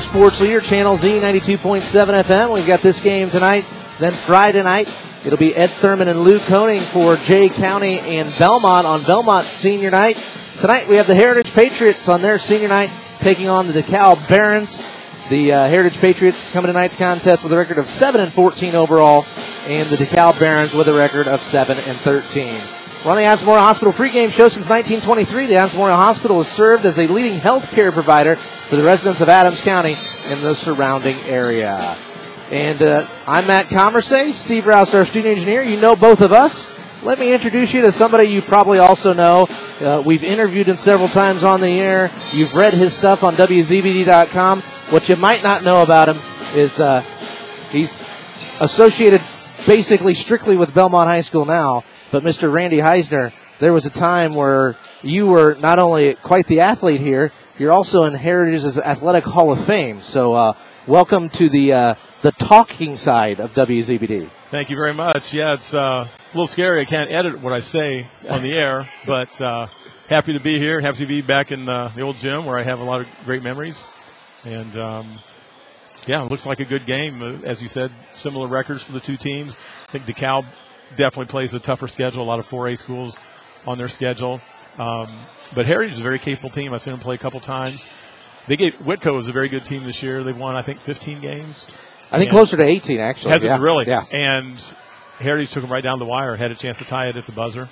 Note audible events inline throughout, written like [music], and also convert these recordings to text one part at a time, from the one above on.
Sports Leader, Channel Z 92.7 FM. We've got this game tonight. Then Friday night, it'll be Ed Thurman and Lou Koning for Jay County and Bellmont on Bellmont senior night. Tonight we have the Heritage Patriots on their senior night taking on the DeKalb Barons. The uh, Heritage Patriots come to tonight's contest with a record of 7 and 14 overall, and the DeKalb Barons with a record of 7 and 13. We're on the Adams Hospital pregame show since 1923. The Adams Hospital has served as a leading health care provider for the residents of Adams County and the surrounding area. And uh, I'm Matt Commerce, Steve Rouse, our student engineer. You know both of us. Let me introduce you to somebody you probably also know. Uh, we've interviewed him several times on the air. You've read his stuff on WZBD.com. What you might not know about him is uh, he's associated basically strictly with Bellmont High School now. But Mr. Randy Heisner, there was a time where you were not only quite the athlete here, you're also in Heritage's Athletic Hall of Fame. So, uh, welcome to the uh, the talking side of WZBD. Thank you very much. Yeah, it's uh, a little scary. I can't edit what I say on the air, [laughs] but uh, happy to be here. Happy to be back in uh, the old gym where I have a lot of great memories. And um, yeah, it looks like a good game. Uh, as you said, similar records for the two teams. I think DeKalb definitely plays a tougher schedule. A lot of 4A schools on their schedule. Um, but Heritage is a very capable team. I've seen them play a couple times. They gave Whitko was a very good team this year. They've won, I think, 15 games. I think closer to 18, actually. Has yeah. it really? Yeah. And Heritage took them right down the wire. Had a chance to tie it at the buzzer.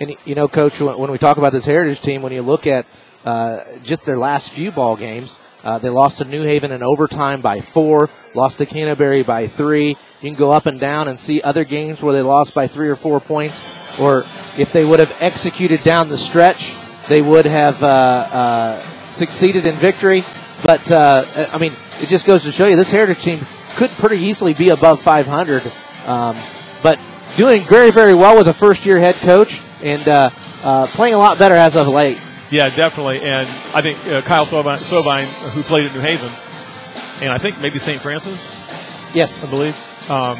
And you know, Coach, when we talk about this Heritage team, when you look at uh, just their last few ball games, uh, they lost to New Haven in overtime by four, lost to Canterbury by three. You can go up and down and see other games where they lost by three or four points, or if they would have executed down the stretch, they would have uh, uh, succeeded in victory. But uh, I mean, it just goes to show you this Heritage team could pretty easily be above 500, um, but doing very, very well with a first-year head coach and uh, uh, playing a lot better as of late. Yeah, definitely. And I think uh, Kyle Sovine, Sovine, who played at New Haven, and I think maybe St. Francis, Yes, I believe, um,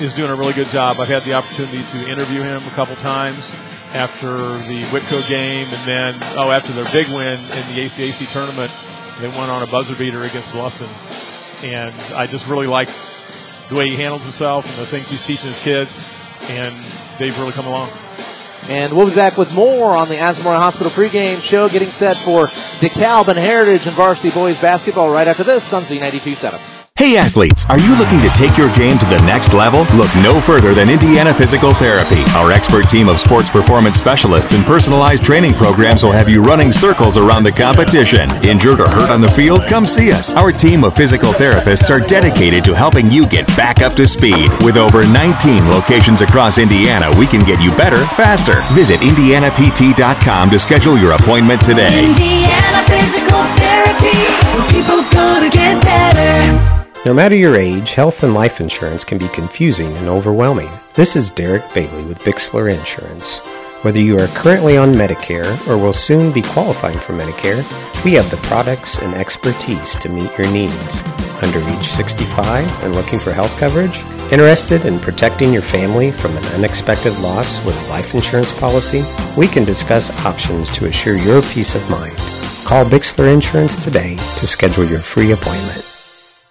is doing a really good job. I've had the opportunity to interview him a couple times after the Whitko game, and then oh, after their big win in the ACAC tournament, they won on a buzzer beater against Bluffton, and I just really like the way he handles himself and the things he's teaching his kids, and they've really come along. And we'll be back with more on the Asmore Hospital pregame show, getting set for DeKalb and Heritage and varsity boys basketball right after this on Z92.7. Hey athletes, are you looking to take your game to the next level? Look no further than Indiana Physical Therapy. Our expert team of sports performance specialists and personalized training programs will have you running circles around the competition. Injured or hurt on the field? Come see us. Our team of physical therapists are dedicated to helping you get back up to speed. With over 19 locations across Indiana, we can get you better, faster. Visit IndianaPT.com to schedule your appointment today. Indiana Physical Therapy, people gonna get better. No matter your age, health and life insurance can be confusing and overwhelming. This is Derek Bailey with Bixler Insurance. Whether you are currently on Medicare or will soon be qualifying for Medicare, we have the products and expertise to meet your needs. Under age 65 and looking for health coverage? Interested in protecting your family from an unexpected loss with a life insurance policy? We can discuss options to assure your peace of mind. Call Bixler Insurance today to schedule your free appointment.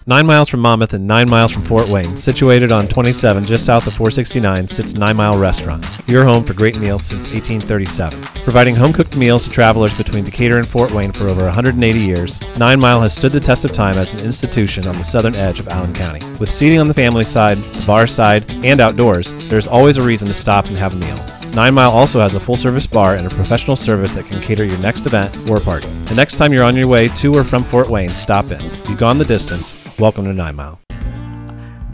Nine miles from Monmouth and nine miles from Fort Wayne, situated on 27 just south of 469, sits Nine Mile Restaurant, your home for great meals since 1837. Providing home cooked meals to travelers between Decatur and Fort Wayne for over 180 years, Nine Mile has stood the test of time as an institution on the southern edge of Allen County. With seating on the family side, the bar side, and outdoors, there's always a reason to stop and have a meal. Nine Mile also has a full service bar and a professional service that can cater your next event or party. The next time you're on your way to or from Fort Wayne, stop in. You've gone the distance. Welcome to Nine Mile.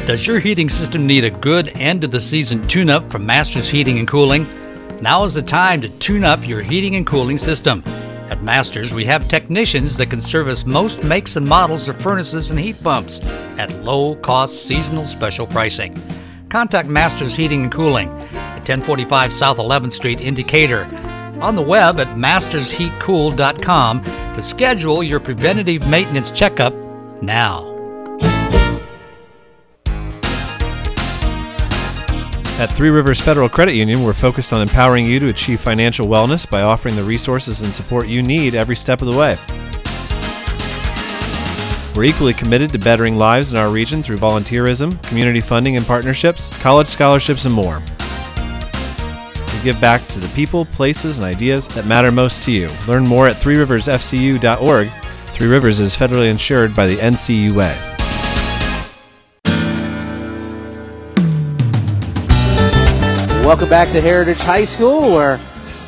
Does your heating system need a good end of the season tune up from Masters Heating and Cooling? Now is the time to tune up your heating and cooling system. At Masters, we have technicians that can service most makes and models of furnaces and heat pumps at low cost seasonal special pricing. Contact Masters Heating and Cooling at 1045 South 11th Street in Decatur. On the web at mastersheatcool.com to schedule your preventative maintenance checkup now. At Three Rivers Federal Credit Union, we're focused on empowering you to achieve financial wellness by offering the resources and support you need every step of the way. We're equally committed to bettering lives in our region through volunteerism, community funding and partnerships, college scholarships, and more. We give back to the people, places, and ideas that matter most to you. Learn more at threeriversfcu.org. Three Rivers is federally insured by the NCUA. Welcome back to Heritage High School, where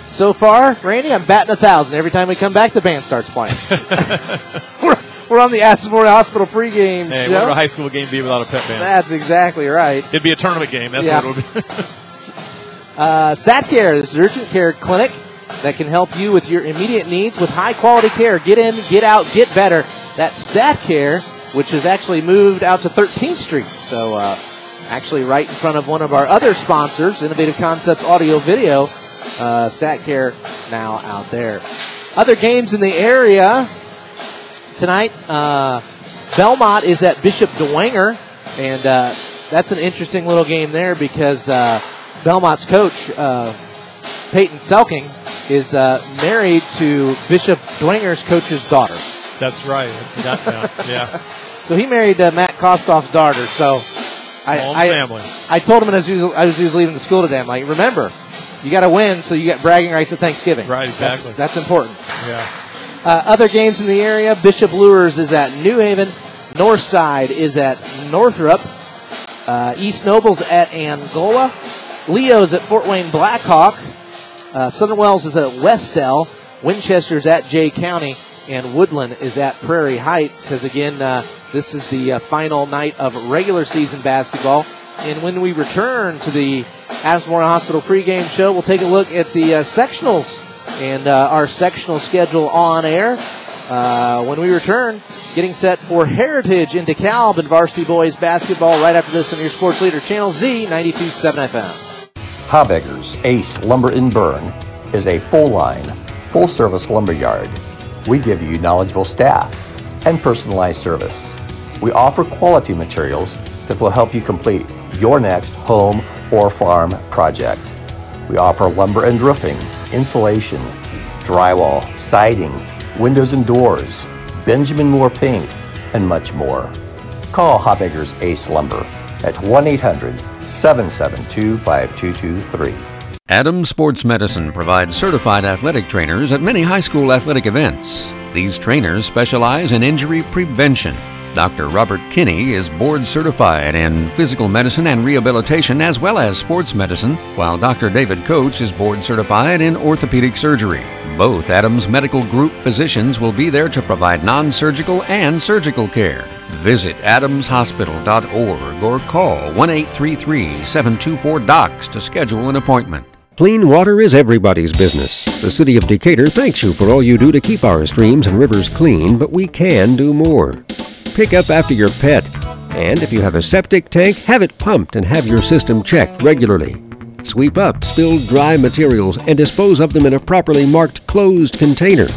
so far, Randy, I'm batting a thousand every time we come back. The band starts playing. [laughs] we're, we're on the Aspen Hospital pregame Hey, show. what would a high school game be without a pep band? That's exactly right. It'd be a tournament game. That's Yeah. what it would be. [laughs] Uh, Stat Care, this is an urgent care clinic that can help you with your immediate needs with high quality care. Get in, get out, get better. That's Stat Care, which has actually moved out to 13th Street. So, uh, actually, right in front of one of our other sponsors, Innovative Concepts Audio Video. Uh, Stat Care now out there. Other games in the area tonight. Uh, Bellmont is at Bishop Dwenger, and uh, that's an interesting little game there because uh, Bellmont's coach, uh, Peyton Selking, is uh, married to Bishop Dwenger's coach's daughter. That's right. Forgot now. [laughs] Yeah. So he married uh, Matt Kostoff's daughter. So I, I, family. I told him as he was, as he was leaving the school today, I'm like, remember, you got to win so you get bragging rights at Thanksgiving. Right, That's- exactly. That's, important. Yeah. Uh, other games in the area, Bishop Luers is at New Haven. Northside is at Northrop. Uh, East Nobles at Angola. Leo's at Fort Wayne Blackhawk. Uh, Southern Wells is at Wes-Del. Winchester's at Jay County. And Woodland is at Prairie Heights. As again, uh, this is the uh, final night of regular season basketball. And when we return to the Memorial Hospital pregame show, we'll take a look at the uh, sectionals and uh, our sectional schedule on air. Uh, when we return, getting set for Heritage in DeKalb and varsity boys basketball right after this on your sports leader, Channel Z 92.7 FM. Habeggers Ace Lumber and Berne is a full line, full service lumber yard. We give you knowledgeable staff and personalized service. We offer quality materials that will help you complete your next home or farm project. We offer lumber and roofing, insulation, drywall, siding, windows and doors, Benjamin Moore paint, and much more. Call Habeggers Ace Lumber at 1 800 772 5223. Adams Sports Medicine provides certified athletic trainers at many high school athletic events. These trainers specialize in injury prevention. Dr. Robert Kinney is board certified in physical medicine and rehabilitation as well as sports medicine, while Dr. David Coates is board certified in orthopedic surgery. Both Adams Medical Group physicians will be there to provide non surgical and surgical care. Visit adamshospital.org or call 1 833 724 DOCS to schedule an appointment. Clean water is everybody's business. The City of Decatur thanks you for all you do to keep our streams and rivers clean, but we can do more. Pick up after your pet. And if you have a septic tank, have it pumped and have your system checked regularly. Sweep up spilled dry materials and dispose of them in a properly marked closed container.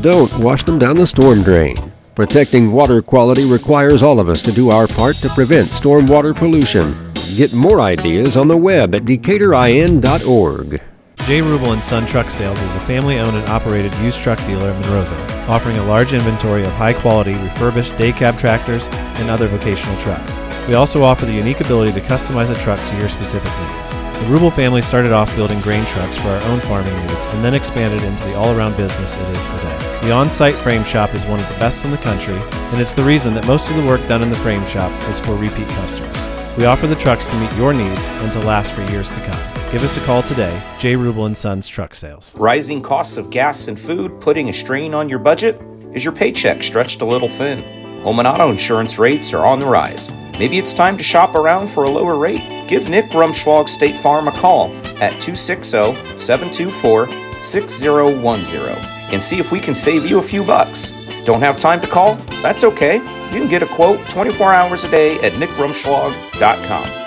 Don't wash them down the storm drain. Protecting water quality requires all of us to do our part to prevent stormwater pollution. Get more ideas on the web at decaturin.org. J. Rubel and Son Truck Sales is a family-owned and operated used truck dealer in Monroeville, offering a large inventory of high-quality refurbished day cab tractors and other vocational trucks. We also offer the unique ability to customize a truck to your specific needs. The Rubel family started off building grain trucks for our own farming needs and then expanded into the all-around business it is today. The on-site frame shop is one of the best in the country, and it's the reason that most of the work done in the frame shop is for repeat customers. We offer the trucks to meet your needs and to last for years to come. Give us a call today, J. Rubel and Sons Truck Sales. Rising costs of gas and food putting a strain on your budget? Is your paycheck stretched a little thin? Home and auto insurance rates are on the rise. Maybe it's time to shop around for a lower rate. Give Nick Rumschlag State Farm a call at 260 724 6010 and see if we can save you a few bucks. Don't have time to call? That's okay. You can get a quote 24 hours a day at nickrumschlag.com.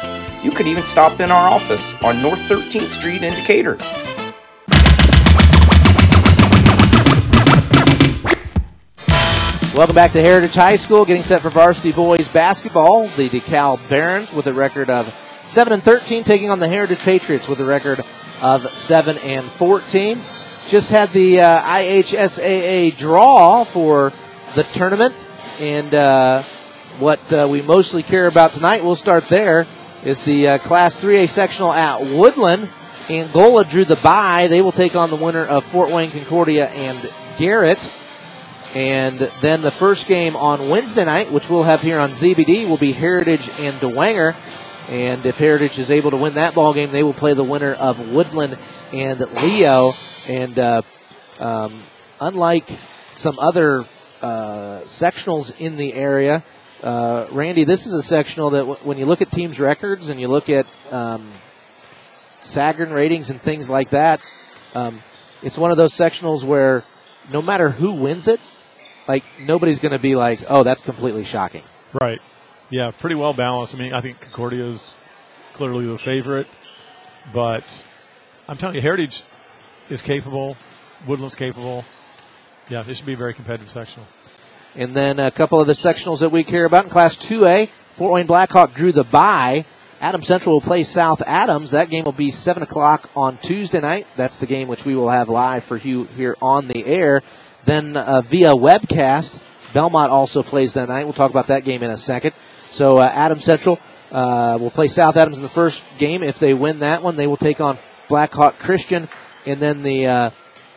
You could even stop in our office on North 13th Street in Decatur. Welcome back to Heritage High School, getting set for varsity boys basketball. The DeKalb Barons with a record of 7 and 13, taking on the Heritage Patriots with a record of 7 and 14. Just had the uh, IHSAA draw for the tournament. And uh, what uh, we mostly care about tonight, we'll start there, is the uh, Class 3A sectional at Woodland. Angola drew the bye. They will take on the winner of Fort Wayne Concordia and Garrett. And then the first game on Wednesday night, which we'll have here on ZBD, will be Heritage and Dwenger. And if Heritage is able to win that ball game, they will play the winner of Woodland and Leo. And uh, um, unlike some other uh, sectionals in the area, uh, Randy, this is a sectional that w- when you look at teams' records and you look at um, Sagarin ratings and things like that, um, it's one of those sectionals where no matter who wins it, like nobody's going to be like, "Oh, that's completely shocking." Right. Yeah, pretty well balanced. I mean, I think Concordia is clearly the favorite, but I'm telling you, Heritage is capable. Woodland's capable. Yeah, this should be a very competitive sectional. And then a couple of the sectionals that we care about in Class 2A, Fort Wayne Blackhawk drew the bye. Adam Central will play South Adams. That game will be 7 o'clock on Tuesday night. That's the game which we will have live for you here on the air. Then uh, via webcast, Bellmont also plays that night. We'll talk about that game in a second. So uh, Adams Central uh, will play South Adams in the first game. If they win that one, they will take on Blackhawk Christian. And then the uh,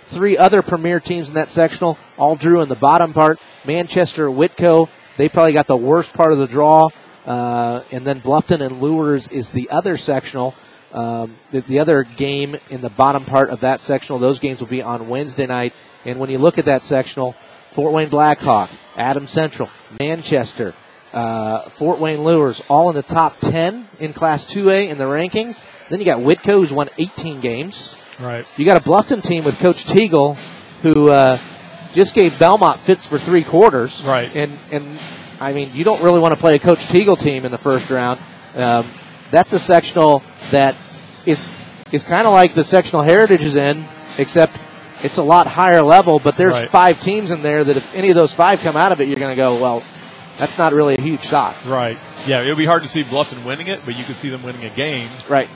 three other premier teams in that sectional all drew in the bottom part. Manchester, Whitko, they probably got the worst part of the draw. Uh, and then Bluffton and Luers is the other sectional. Um, the, the other game in the bottom part of that sectional, those games will be on Wednesday night. And when you look at that sectional, Fort Wayne Blackhawk, Adams Central, Manchester, uh, Fort Wayne Luers, all in the top 10 in Class 2A in the rankings. Then you got Whitko, who's won 18 games. Right. You got a Bluffton team with Coach Teagle, who uh, just gave Bellmont fits for three quarters. Right. And and I mean, you don't really want to play a Coach Teagle team in the first round. Um, that's a sectional that is is kind of like the sectional Heritage is in, except it's a lot higher level. But there's Right. five teams in there that if any of those five come out of it, you're going to go, well, that's not really a huge shot. Right. Yeah, it would be hard to see Bluffton winning it, but you could see them winning a game. Right.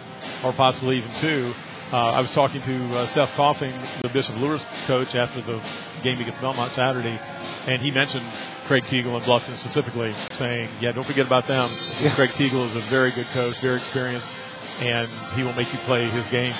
Or possibly even two. Uh, I was talking to uh, Seth Coughing, the Bishop Luers coach, after the game against Bellmont Saturday, and he mentioned Craig Teagle and Bluffton specifically, saying, "Yeah, don't forget about them. Craig Teagle is a very good coach, very experienced, and he will make you play his game."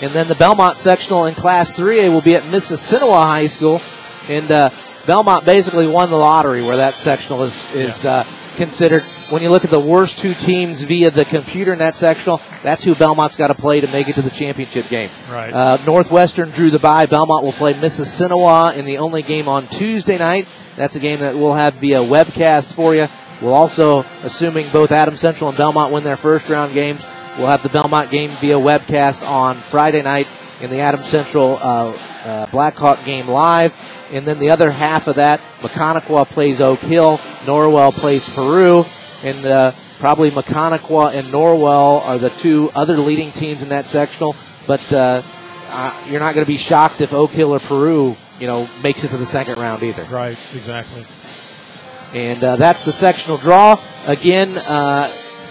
And then the Bellmont sectional in Class 3A will be at Mississinewa High School. And uh, Bellmont basically won the lottery where that sectional is, is uh, considered. When you look at the worst two teams via the computer in that sectional, that's who Bellmont's got to play to make it to the championship game. Right. Uh, Northwestern drew the bye. Bellmont will play Mississinewa in the only game on Tuesday night. That's a game that we'll have via webcast for you. We'll also, assuming both Adam Central and Bellmont win their first round games, we'll have the Bellmont game via webcast on Friday night and the Adams Central uh, uh, Blackhawk game live. And then the other half of that, Maconaquah plays Oak Hill, Norwell plays Peru, and uh, probably Maconaquah and Norwell are the two other leading teams in that sectional. But uh, uh, you're not going to be shocked if Oak Hill or Peru, you know, makes it to the second round either. Right. Exactly. And uh, that's the sectional draw. Again,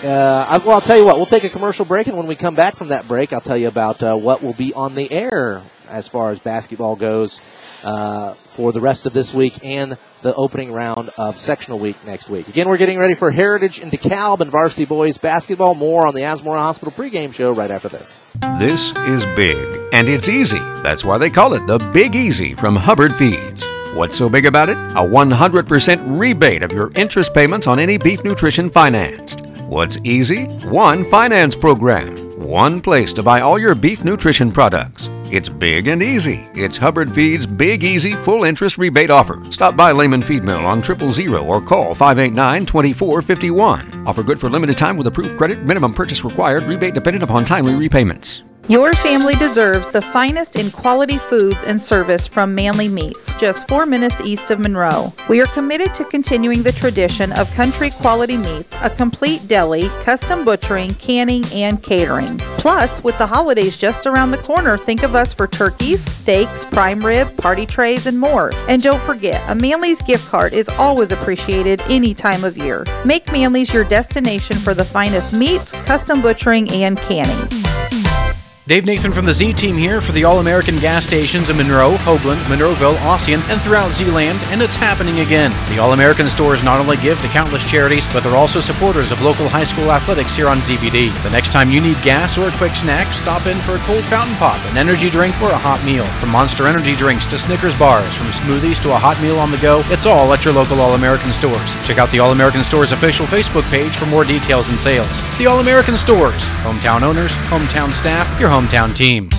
uh, well, I'll tell you what, we'll take a commercial break, and when we come back from that break, I'll tell you about uh, what will be on the air as far as basketball goes uh, for the rest of this week and the opening round of sectional week next week. Again, we're getting ready for Heritage and DeKalb and varsity boys basketball. More on the Asmora Hospital pregame show right after this. This is big, and it's easy. That's why they call it the Big Easy from Hubbard Feeds. What's so big about it? A 100% rebate of your interest payments on any beef nutrition financed. What's easy? One finance program. One place to buy all your beef nutrition products. It's big and easy. It's Hubbard Feed's Big Easy Full Interest Rebate Offer. Stop by Lehman Feed Mill on triple zero or call 589 2451. Offer good for limited time with approved credit. Minimum purchase required. Rebate dependent upon timely repayments. Your family deserves the finest in quality foods and service from Manly Meats, just four minutes east of Monroe. We are committed to continuing the tradition of country quality meats, a complete deli, custom butchering, canning, and catering. Plus, with the holidays just around the corner, think of us for turkeys, steaks, prime rib, party trays, and more. And don't forget, a Manly's gift card is always appreciated any time of year. Make Manly's your destination for the finest meats, custom butchering, and canning. Dave Nathan from the Z Team here for the All American gas stations in Monroe, Hoagland, Monroeville, Ossian, and throughout Zeeland, and it's happening again. The All American stores not only give to countless charities, but they're also supporters of local high school athletics here on ZBD. The next time you need gas or a quick snack, stop in for a cold fountain pop, an energy drink, or a hot meal. From Monster Energy drinks to Snickers bars, from smoothies to a hot meal on the go, it's all at your local All American stores. Check out the All American Stores official Facebook page for more details and sales. The All American Stores, hometown owners, hometown staff, your hometown team.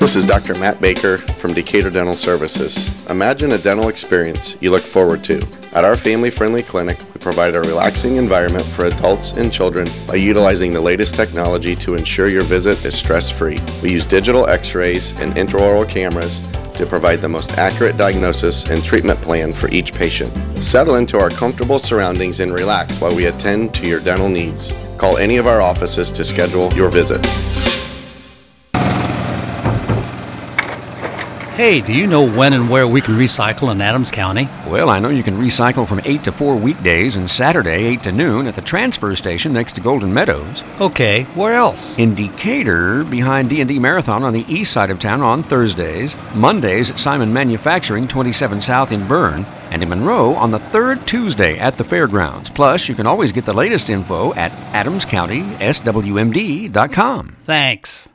This is Dr. Matt Baker from Decatur Dental Services. Imagine a dental experience you look forward to. At our family friendly clinic, we provide a relaxing environment for adults and children by utilizing the latest technology to ensure your visit is stress free. We use digital x rays and intraoral cameras to provide the most accurate diagnosis and treatment plan for each patient. Settle into our comfortable surroundings and relax while we attend to your dental needs. Call any of our offices to schedule your visit. Hey, do you know when and where we can recycle in Adams County? Well, I know you can recycle from 8 to 4 weekdays and Saturday 8 to noon at the transfer station next to Golden Meadows. Okay, where else? In Decatur, behind D&D Marathon on the east side of town on Thursdays, Mondays at Simon Manufacturing 27 South in Berne, and in Monroe on the third Tuesday at the fairgrounds. Plus, you can always get the latest info at adamscountyswmd.com. Thanks.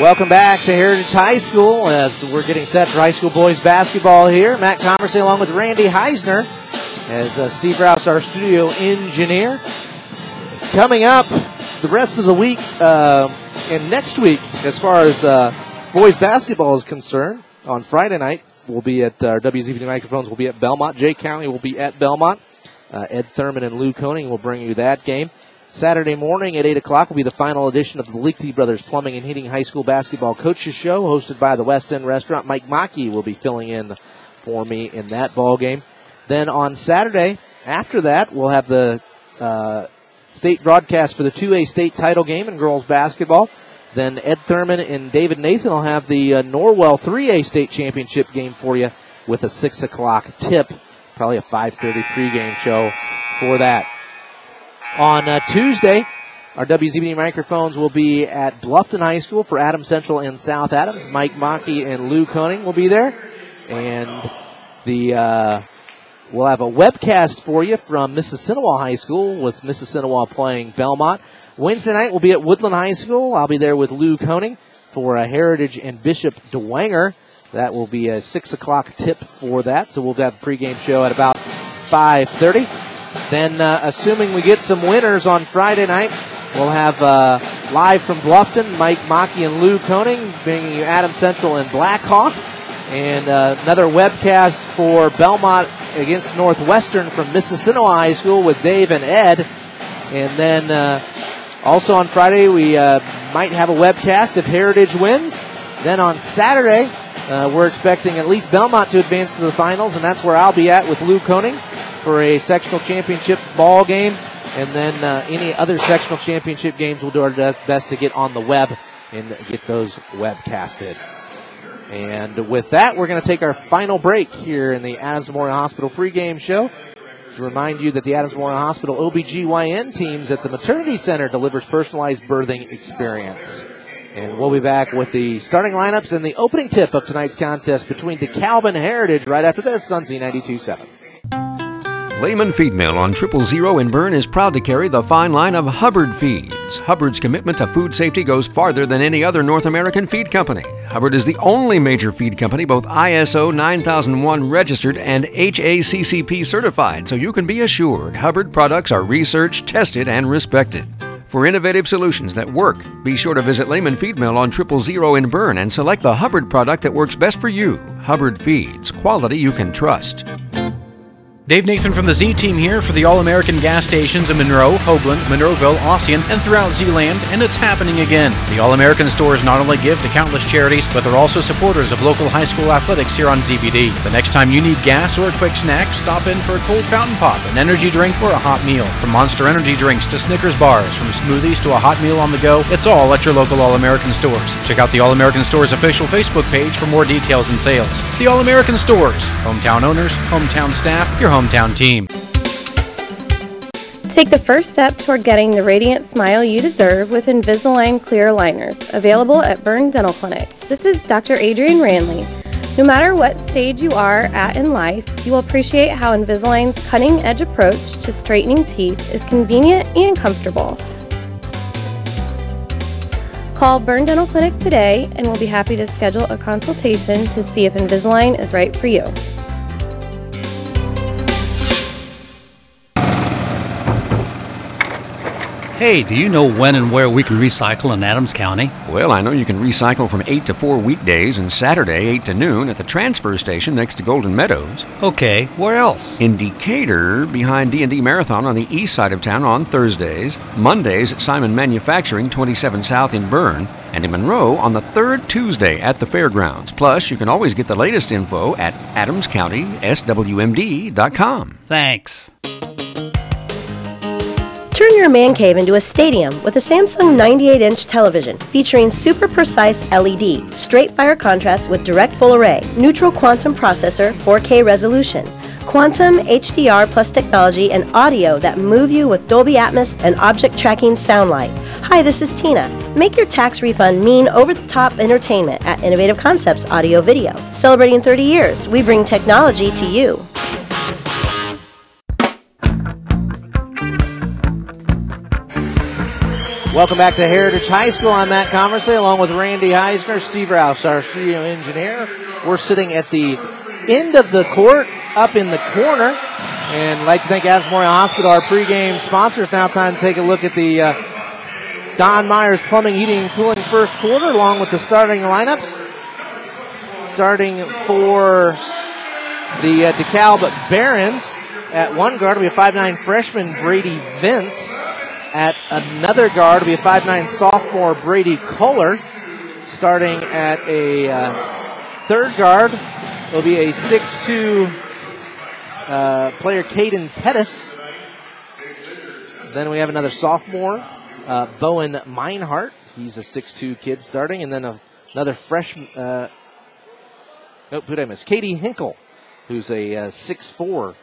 Welcome back to Heritage High School as we're getting set for high school boys basketball here. Matt Commercy along with Randy Heisner as uh, Steve Rouse, our studio engineer. Coming up the rest of the week uh, and next week, as far as uh, boys basketball is concerned, on Friday night, we'll be at our WZBD microphones. We'll be at Bellmont. Jay County will be at Bellmont. Uh, Ed Thurman and Lou Koning will bring you that game. Saturday morning at 8 o'clock will be the final edition of the Lichty Brothers Plumbing and Heating High School Basketball Coaches Show, hosted by the West End Restaurant. Mike Maki will be filling in for me in that ball game. Then on Saturday, after that, we'll have the uh, state broadcast for the 2A state title game in girls basketball. Then Ed Thurman and David Nathan will have the uh, Norwell 3A state championship game for you with a 6 o'clock tip. Probably a 5.30 pregame show for that. On uh, Tuesday, our WZBD microphones will be at Bluffton High School for Adams Central and South Adams. Mike Mockey and Lou Koning will be there. And the uh, we'll have a webcast for you from Mississinewa High School with Mississinewa playing Bellmont. Wednesday night we'll be at Woodland High School. I'll be there with Lou Koning for a Heritage and Bishop Dwenger. That will be a six o'clock tip for that. So we'll have a pregame show at about five thirty. Then, uh, assuming we get some winners on Friday night, we'll have uh, live from Bluffton, Mike Mockey and Lou Koning bringing you Adam Central and Blackhawk. And uh, another webcast for Bellmont against Northwestern from Mississinewa High School with Dave and Ed. And then uh, also on Friday, we uh, might have a webcast if Heritage wins. Then on Saturday, uh, we're expecting at least Bellmont to advance to the finals, and that's where I'll be at with Lou Koning for a sectional championship ball game. And then uh, any other sectional championship games, we'll do our best to get on the web and get those webcasted. And with that, we're going to take our final break here in the Adams Memorial Hospital pregame show. To remind you that the Adams Memorial Hospital OBGYN teams at the Maternity Center delivers personalized birthing experience. And we'll be back with the starting lineups and the opening tip of tonight's contest between DeKalb and Heritage right after this on Z92.7. Lehman Feed Mill on Triple Zero in Berne is proud to carry the fine line of Hubbard Feeds. Hubbard's commitment to food safety goes farther than any other North American feed company. Hubbard is the only major feed company both ISO 9001 registered and HACCP certified, so you can be assured Hubbard products are researched, tested, and respected. For innovative solutions that work, be sure to visit Lehman Feed Mill on Triple Zero in Berne and select the Hubbard product that works best for you. Hubbard Feeds, quality you can trust. Dave Nathan from the Z Team here for the All American gas stations in Monroe, Hoagland, Monroeville, Ossian, and throughout Zeeland, and it's happening again. The All American stores not only give to countless charities, but they're also supporters of local high school athletics here on ZBD. The next time you need gas or a quick snack, stop in for a cold fountain pop, an energy drink, or a hot meal. From Monster Energy drinks to Snickers bars, from smoothies to a hot meal on the go, it's all at your local All American stores. Check out the All American Stores official Facebook page for more details and sales. The All American Stores, hometown owners, hometown staff, your hometown team. Take the first step toward getting the radiant smile you deserve with Invisalign clear aligners, available at Berne Dental Clinic. This is Dr. Adrian Ranley. No matter what stage you are at in life, you will appreciate how Invisalign's cutting edge approach to straightening teeth is convenient and comfortable. Call Berne Dental Clinic today and we'll be happy to schedule a consultation to see if Invisalign is right for you. Hey, do you know when and where we can recycle in Adams County? Well, I know you can recycle from 8 to 4 weekdays and Saturday 8 to noon at the transfer station next to Golden Meadows. Okay, where else? In Decatur, behind D&D Marathon on the east side of town on Thursdays, Mondays at Simon Manufacturing 27 South in Berne, and in Monroe on the third Tuesday at the fairgrounds. Plus, you can always get the latest info at adamscountyswmd.com. Thanks. Turn your man cave into a stadium with a Samsung 98 inch television featuring super precise LED, straight fire contrast with direct full array, neural quantum processor, 4K resolution, quantum HDR plus technology, and audio that move you with Dolby Atmos and object tracking sound light. Hi, this is Tina. Make your tax refund mean over the top entertainment at Innovative Concepts Audio Video. Celebrating 30 years, we bring technology to you. Welcome back to Heritage High School. I'm Matt Conversely along with Randy Heisner, Steve Rouse, our studio engineer. We're sitting at the end of the court, up in the corner. And I'd like to thank Adams Hospital, our pregame sponsors. Now time to take a look at the uh, Don Myers Plumbing, Heating, and Cooling first quarter, along with the starting lineups. Starting for the uh, DeKalb Barons at one guard will be a 5'9 freshman, Brady Vince. At another guard will be a 5'9 sophomore, Brady Kohler. Starting at a uh, third guard will be a 6'2 uh, player, Caden Pettis. Then we have another sophomore, uh, Bowen Meinhardt. He's a 6'2 kid starting. And then a, another freshman, uh, nope, who did I miss? Katie Hinkle, who's a uh, 6'4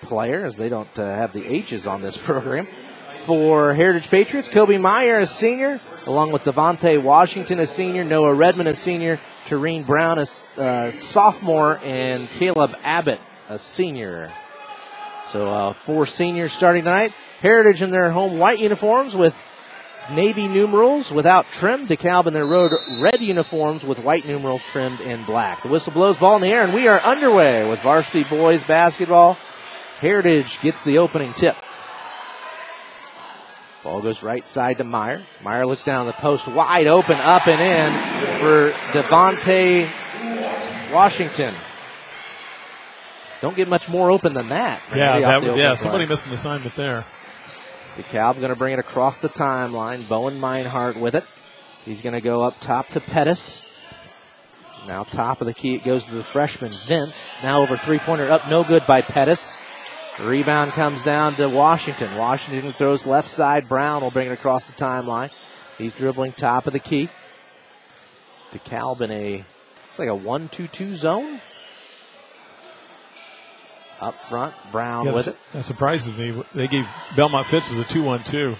player, as they don't uh, have the H's on this [laughs] program. For Heritage Patriots, Kobe Meyer, a senior, along with Devontae Washington, a senior, Noah Redmond, a senior, Tareen Brown, a uh, sophomore, and Caleb Abbott, a senior. So uh, four seniors starting tonight. Heritage in their home white uniforms with navy numerals without trim. DeKalb in their road red uniforms with white numerals trimmed in black. The whistle blows, ball in the air, and we are underway with varsity boys basketball. Heritage gets the opening tip. Ball goes right side to Meyer. Meyer looks down the post, wide open, up and in for Devontae Washington. Don't get much more open than that. Yeah, that, the would- open yeah. Somebody missed an assignment there. DeKalb is going to bring it across the timeline. Bowen Meinhardt with it. He's going to go up top to Pettis. Now top of the key, it goes to the freshman Vince. Now over three pointer up, no good by Pettis. The rebound comes down to Washington. Washington throws left side. Brown will bring it across the timeline. He's dribbling top of the key. DeKalb in a it's like a one-two-two zone. Up front, Brown Yeah, with it. That surprises me. They gave Bellmont Fitz with a two-one-two.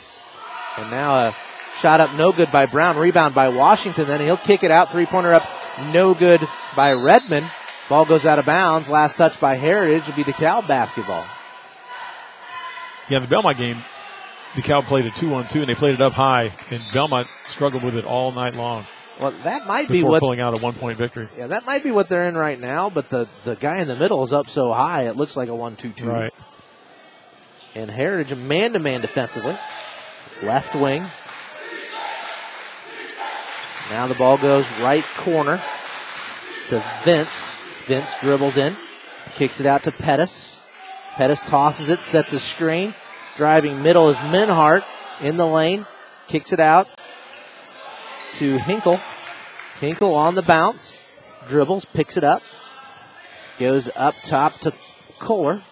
And now a shot up, no good by Brown. Rebound by Washington. Then he'll kick it out. Three pointer up, no good by Redmond. Ball goes out of bounds. Last touch by Heritage would be DeKalb basketball. Yeah, the Bellmont game, the DeKalb played a 2 1 2, and they played it up high, and Bellmont struggled with it all night long. Well, that might be what. pulling out a one-point victory. Yeah, that might be what they're in right now. But the the guy in the middle is up so high, it looks like a one-two-two. Right. And Heritage man to man defensively, left wing. Now the ball goes right corner to Vince. Vince dribbles in, kicks it out to Pettis. Pettis tosses it, sets a screen. Driving middle is Meinhardt in the lane, kicks it out to Hinkle. Hinkle on the bounce, dribbles, picks it up, goes up top to Kohler.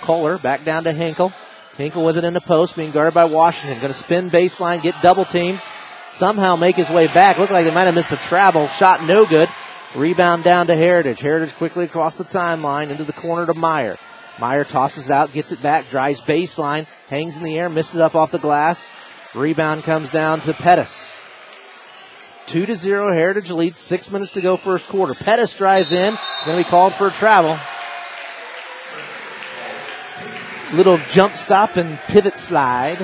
Kohler back down to Hinkle. Hinkle with it in the post, being guarded by Washington. Going to spin baseline, get double teamed, somehow make his way back. Looked like they might have missed a travel. Shot no good. Rebound down to Heritage. Heritage quickly across the timeline into the corner to Meyer. Meyer tosses it out, gets it back, drives baseline, hangs in the air, misses up off the glass. Rebound comes down to Pettis. Two to zero, Heritage leads. Six minutes to go, first quarter. Pettis drives in, going to be called for a travel. Little jump stop and pivot slide.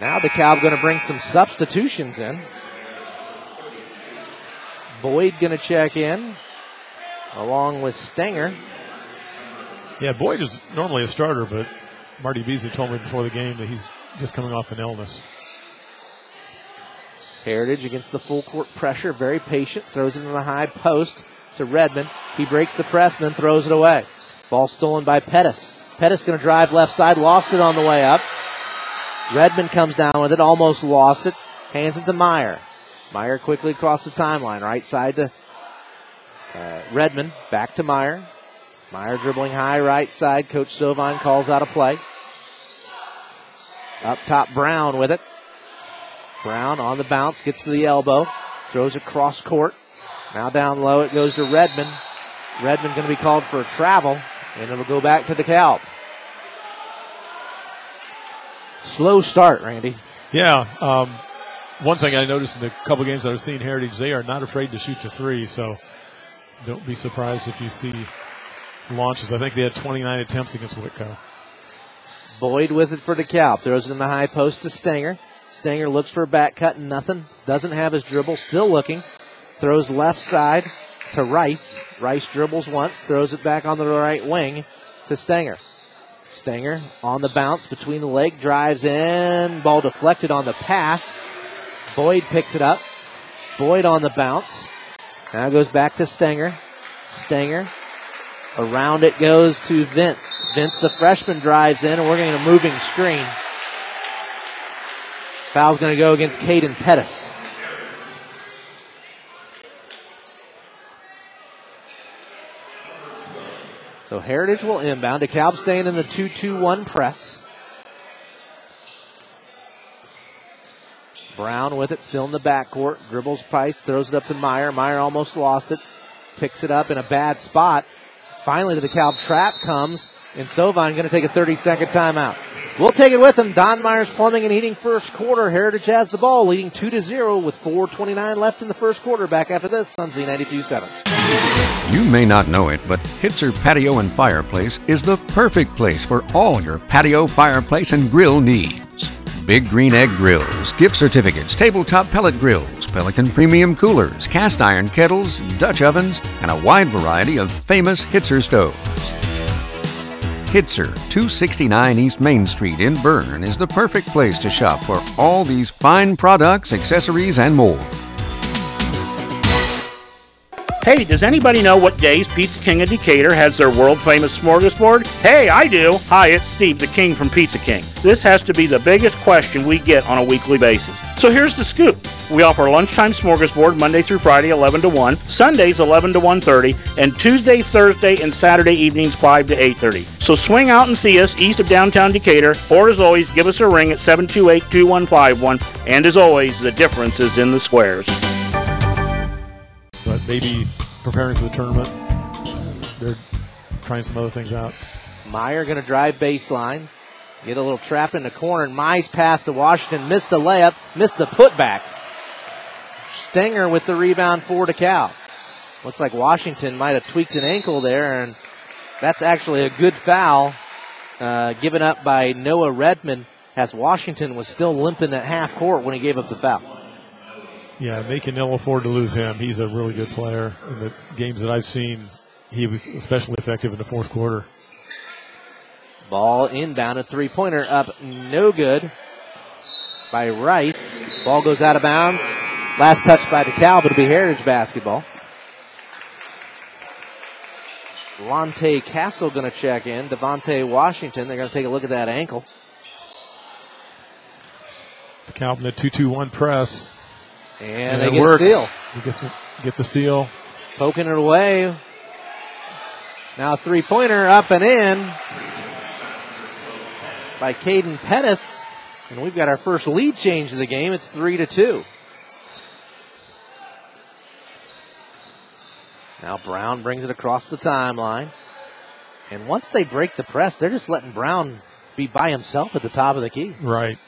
Now DeKalb going to bring some substitutions in. Boyd going to check in along with Stenger. Yeah, Boyd is normally a starter, but Marty Beasley told me before the game that he's just coming off an illness. Heritage against the full court pressure, very patient, throws it in the high post to Redmond. He breaks the press and then throws it away. Ball stolen by Pettis. Pettis going to drive left side, lost it on the way up. Redmond comes down with it, almost lost it, hands it to Meyer. Meyer quickly across the timeline, right side to uh, Redmond, back to Meyer. Meyer dribbling high right side. Coach Sovine calls out a play. Up top, Brown with it. Brown on the bounce, gets to the elbow, throws it cross court. Now down low, it goes to Redmond. Redmond going to be called for a travel, and it'll go back to DeKalb. Slow start, Randy. Yeah. Um, one thing I noticed in the couple games that I've seen Heritage, they are not afraid to shoot the three. So don't be surprised if you see launches. I think they had 29 attempts against Whitko. Boyd with it for DeKalb. Throws it in the high post to Stenger. Stenger looks for a back cut, and nothing. Doesn't have his dribble, still looking. Throws left side to Rice. Rice dribbles once, throws it back on the right wing to Stenger. Stenger on the bounce between the leg, drives in. Ball deflected on the pass. Boyd picks it up. Boyd on the bounce. Now goes back to Stenger. Stenger. Around it goes to Vince. Vince, the freshman, drives in, and we're getting a moving screen. Foul's going to go against Caden Pettis. So Heritage will inbound. DeKalb staying in the 2-2-1 press. Brown with it, still in the backcourt. Dribbles Price, throws it up to Meyer. Meyer almost lost it. Picks it up in a bad spot. Finally, the DeKalb trap comes, and Sovine going to take a 30 second timeout. We'll take it with him. Don Myers Plumbing and Heating first quarter. Heritage has the ball, leading 2 to 0 with 4.29 left in the first quarter. Back after this on Z92.7. You may not know it, but Hitzer Patio and Fireplace is the perfect place for all your patio, fireplace, and grill needs. Big Green Egg grills, gift certificates, tabletop pellet grills, Pelican premium coolers, cast iron kettles, Dutch ovens, and a wide variety of famous Hitzer stoves. Hitzer, 269 East Main Street in Berne, is the perfect place to shop for all these fine products, accessories, and more. Hey, does anybody know what days Pizza King of Decatur has their world famous smorgasbord? Hey, I do. Hi, it's Steve, the King from Pizza King. This has to be the biggest question we get on a weekly basis. So here's the scoop. We offer lunchtime smorgasbord Monday through Friday 11 to 1, Sundays 11 to 1:30, and Tuesday, Thursday, and Saturday evenings 5 to 8:30. So swing out and see us east of downtown Decatur, or as always, give us a ring at 728-2151. And as always, the difference is in the squares. Maybe preparing for the tournament, they're trying some other things out. Meyer going to drive baseline. Get a little trap in the corner, and Mize pass to Washington. Missed the layup, missed the putback. Stenger with the rebound for DeKalb. Looks like Washington might have tweaked an ankle there, and that's actually a good foul uh, given up by Noah Redmond as Washington was still limping at half court when he gave up the foul. Yeah, they can ill afford to lose him. He's a really good player. In the games that I've seen, he was especially effective in the fourth quarter. Ball inbound, a three pointer up, no good by Rice. Ball goes out of bounds. Last touch by DeKalb. It'll be Heritage basketball. Lante Castle going to check in. Devontae Washington. They're going to take a look at that ankle. The Calvin a 2 2 1 press. And, it they get works. a steal. Get the, get the steal. Poking it away. Now three pointer up and in by Caden Pettis. And we've got our first lead change of the game. It's three to two. Now Brown brings it across the timeline. And once they break the press, they're just letting Brown be by himself at the top of the key. Right.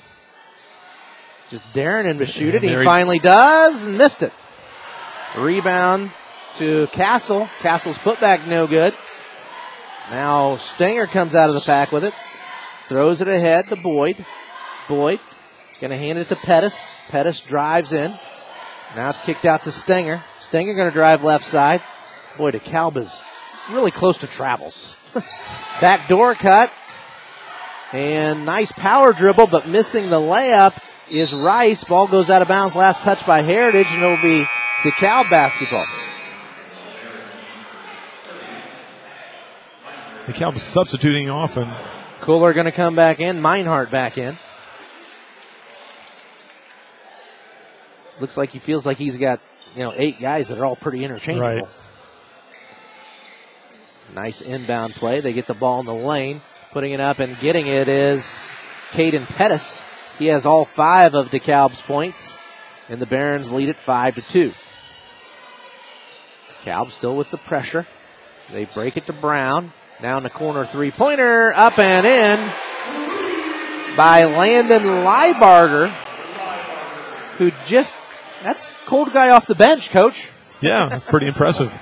Just daring him to shoot it. He he- finally does and missed it. Rebound to Castle. Castle's putback no good. Now Stenger comes out of the pack with it. Throws it ahead to Boyd. Boyd gonna hand it to Pettis. Pettis drives in. Now it's kicked out to Stenger. Stenger gonna drive left side. Boy, DeKalb's really close to travels. [laughs] Back door cut. And nice power dribble, but missing the layup is Rice. Ball goes out of bounds. Last touch by Heritage, and it'll be DeKalb basketball. DeKalb's substituting often. Kohler going to come back in. Meinhardt back in. Looks like he feels like he's got, you know, eight guys that are all pretty interchangeable. Right. Nice inbound play. They get the ball in the lane. Putting it up and getting it is Caden Pettis. He has all five of DeKalb's points, and the Barons lead it five to two. DeKalb still with the pressure. They break it to Brown. Down the corner three pointer, up and in by Landon Liebarger, who just, that's cold guy off the bench, coach. Yeah, that's pretty impressive.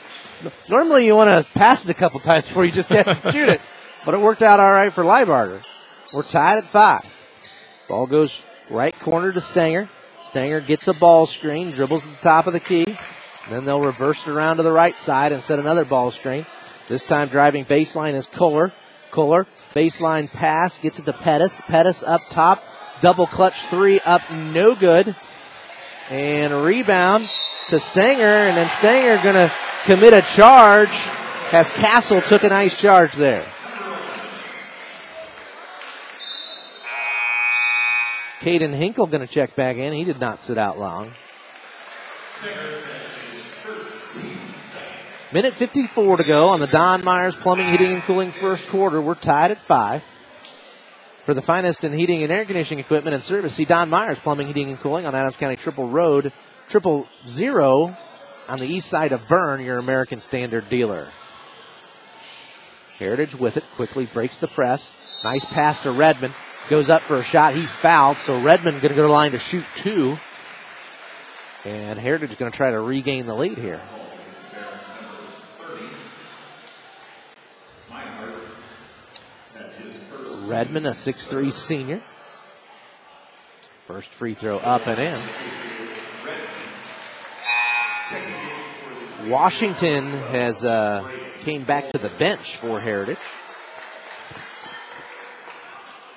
[laughs] Normally you want to pass it a couple times before you just get [laughs] shoot it, but it worked out all right for Liebarger. We're tied at five. Ball goes right corner to Stenger. Stenger gets a ball screen, dribbles to the top of the key. Then they'll reverse it around to the right side and set another ball screen. This time driving baseline is Kohler. Kohler, baseline pass, gets it to Pettis. Pettis up top, double clutch three up, no good. And rebound to Stenger, and then Stenger gonna commit a charge as Castle took a nice charge there. Caden Hinkle gonna check back in. He did not sit out long. Minute 54 to go on the Don Myers Plumbing, Heating, and Cooling first quarter. We're tied at five. For the finest in heating and air conditioning equipment and service, see Don Myers Plumbing, Heating, and Cooling on Adams County Triple Road, Triple Zero on the east side of Berne, your American Standard dealer. Heritage with it, quickly breaks the press. Nice pass to Redmond. Goes up for a shot. He's fouled, so Redmond going to go to the line to shoot two. And Heritage is going to try to regain the lead here. Redmond, a 6'3 senior. First free throw up and in. Washington has uh, came back to the bench for Heritage.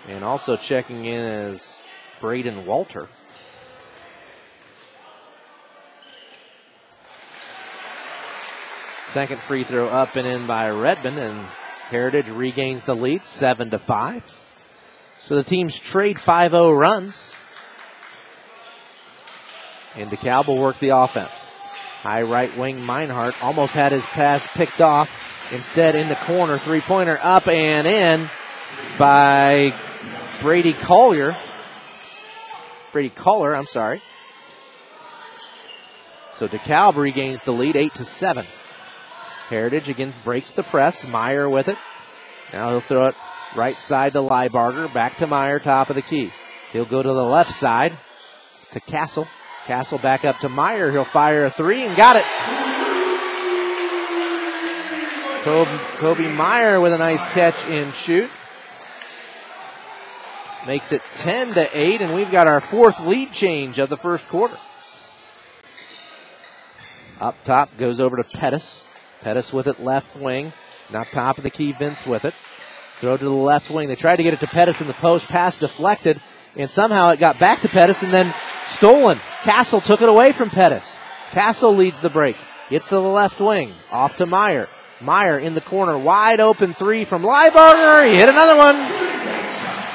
And also checking in as Braden Walter. Second free throw up and in by Redmond, and Heritage regains the lead, seven to five. So the teams trade 5-0 runs. And DeKalb will work the offense. High right wing Meinhardt almost had his pass picked off. Instead, in the corner, three pointer up and in by Brady Collier. Brady Collier, I'm sorry. So DeKalb regains the lead, eight to seven. Heritage again breaks the press. Meyer with it. Now he'll throw it right side to Liebarger. Back to Meyer, top of the key. He'll go to the left side to Castle. Castle back up to Meyer. He'll fire a three and got it. Kobe, Kobe Meyer with a nice catch and shoot. Makes it 10 to 8, and we've got our fourth lead change of the first quarter. Up top goes over to Pettis. Pettis with it left wing. Now top of the key, Vince with it. Throw to the left wing. They tried to get it to Pettis in the post. Pass deflected, and somehow it got back to Pettis and then stolen. Castle took it away from Pettis. Castle leads the break. Gets to the left wing. Off to Meyer. Meyer in the corner. Wide open three from Liebarger. He hit another one.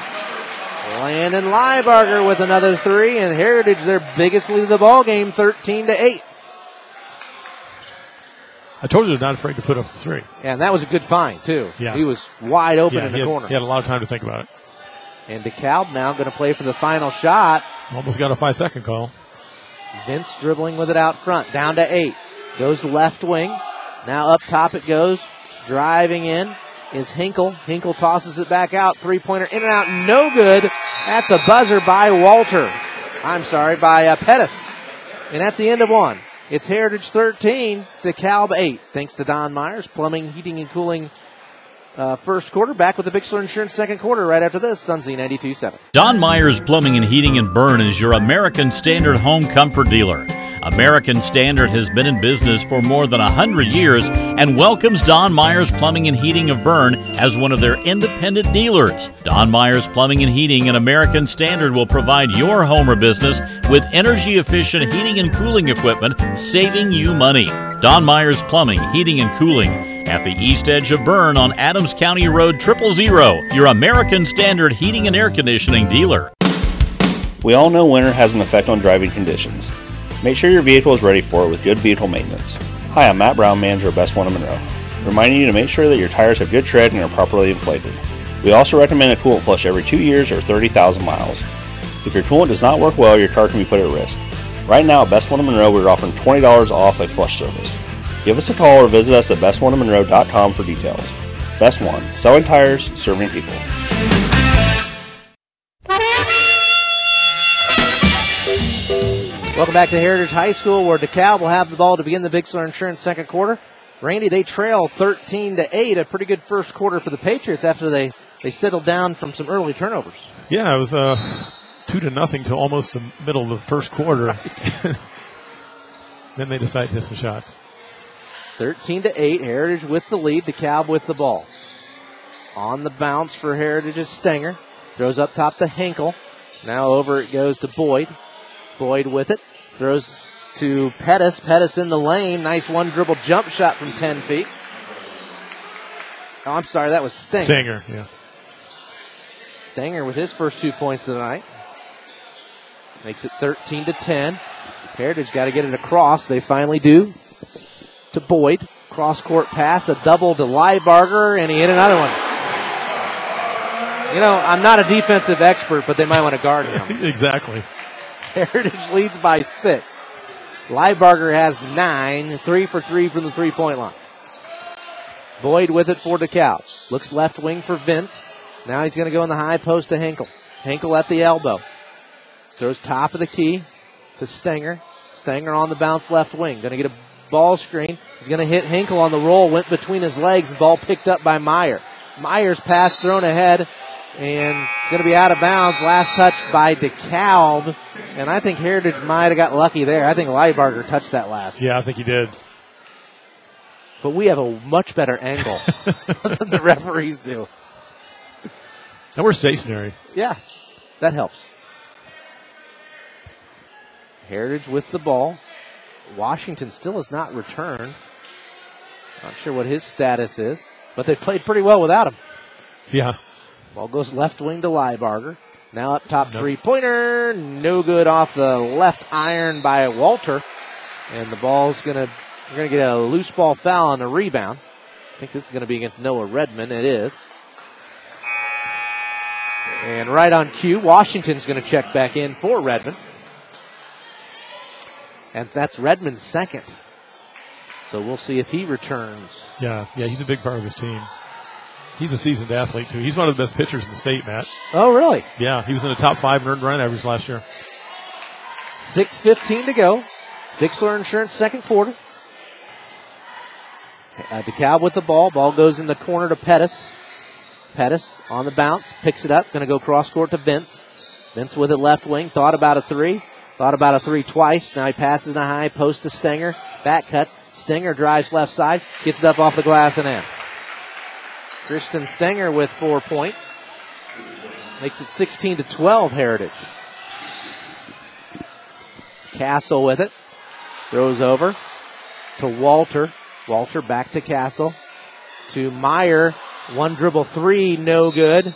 Landon Liebarger with another three, and Heritage their biggest lead of the ball game, 13 to 8. I told you they're not afraid to put up the three. And that was a good find, too. Yeah. He was wide open Yeah, in the he had, corner. He had a lot of time to think about it. And DeKalb now going to play for the final shot. Almost got a five second call. Vince dribbling with it out front, down to eight. Goes left wing. Now up top it goes. Driving in is Hinkle. Hinkle tosses it back out. Three pointer in and out. No good at the buzzer by Walter. I'm sorry, by uh, Pettis. And at the end of one, it's Heritage 13 to Calb 8. Thanks to Don Myers, plumbing, heating, and cooling. Uh, first quarter back with the Bixler Insurance second quarter right after this. Sunzy 92.7. Don Myers Plumbing and Heating and Berne is your American Standard home comfort dealer. American Standard has been in business for more than 100 years and welcomes Don Myers Plumbing and Heating of Berne as one of their independent dealers. Don Myers Plumbing and Heating and American Standard will provide your home or business with energy efficient heating and cooling equipment, saving you money. Don Myers Plumbing, Heating and Cooling at the east edge of Berne on Adams County Road Triple Zero, your American Standard heating and air conditioning dealer. We all know winter has an effect on driving conditions. Make sure your vehicle is ready for it with good vehicle maintenance. Hi, I'm Matt Brown, manager of Best One in Monroe, reminding you to make sure that your tires have good tread and are properly inflated. We also recommend a coolant flush every two years or 30,000 miles. If your coolant does not work well, your car can be put at risk. Right now at Best One in Monroe, we're offering $20 off a flush service. Give us a call or visit us at bestoneofmonroe.com for details. Best One, selling tires, serving people. Back to Heritage High School, where DeKalb will have the ball to begin the Bixler Insurance second quarter. Randy, they trail 13 to 8, a pretty good first quarter for the Patriots after they, they settled down from some early turnovers. Yeah, it was uh, two to nothing to almost the middle of the first quarter. [laughs] then they decide to hit some shots. 13 to 8, Heritage with the lead, DeKalb with the ball. On the bounce for Heritage's Stenger. Throws up top to Hinkle. Now over it goes to Boyd. Boyd with it. Throws to Pettis. Pettis in the lane. Nice one dribble jump shot from 10 feet. Oh, I'm sorry, that was Stinger. Stinger, yeah. Stenger with his first two points of the night. Makes it 13 to 10. Heritage got to get it across. They finally do. To Boyd. Cross court pass, a double to Liebarger, and he hit another one. You know, I'm not a defensive expert, but they might want to guard him. [laughs] exactly. Heritage leads by six. Liebarger has nine, three for three from the three point line. Boyd with it for DeKalb. Looks left wing for Vince. Now he's going to go in the high post to Hinkle. Hinkle at the elbow. Throws top of the key to Stenger. Stenger on the bounce left wing. Going to get a ball screen. He's going to hit Hinkle on the roll. Went between his legs. Ball picked up by Meyer. Meyer's pass thrown ahead and going to be out of bounds. Last touch by DeKalb. And I think Heritage might have got lucky there. I think Liebarger touched that last. Yeah, I think he did. But we have a much better angle [laughs] than the referees do. And we're stationary. Yeah, that helps. Heritage with the ball. Washington still has not returned. Not sure what his status is, but they played pretty well without him. Yeah. Ball goes left wing to Liebarger. Now up top three pointer. No good off the left iron by Walter. And the ball's gonna we're gonna get a loose ball foul on the rebound. I think this is gonna be against Noah Redmond. It is. And right on cue, Washington's gonna check back in for Redmond. And that's Redmond's second. So we'll see if he returns. Yeah, yeah, he's a big part of this team. He's a seasoned athlete too. He's one of the best pitchers in the state, Matt. Oh, really? Yeah, he was in the top five in earned run average last year. 6.15 to go. Bixler Insurance second quarter. Uh, DeKalb with the ball. Ball goes in the corner to Pettis. Pettis on the bounce. Picks it up. Going to go cross court to Vince. Vince with it left wing. Thought about a three. Thought about a three twice. Now he passes in a high post to Stenger. Back cuts. Stenger drives left side. Gets it up off the glass and in. Christian Stenger with four points. Makes it 16 to 12 Heritage. Castle with it. Throws over to Walter. Walter back to Castle. To Meyer. One dribble three, no good.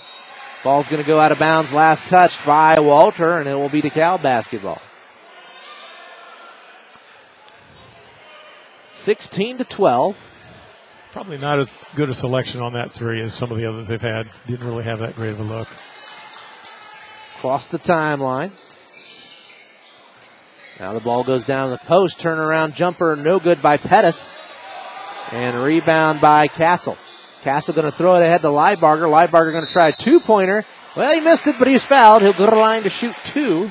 Ball's going to go out of bounds. Last touch by Walter, and it will be DeKalb basketball. 16 to 12. Probably not as good a selection on that three as some of the others they've had. Didn't really have that great of a look. Cross the timeline. Now the ball goes down the post. Turnaround jumper, no good by Pettis. And rebound by Castle. Castle going to throw it ahead to Liebarger. Liebarger going to try a two pointer. Well, he missed it, but he's fouled. He'll go to the line to shoot two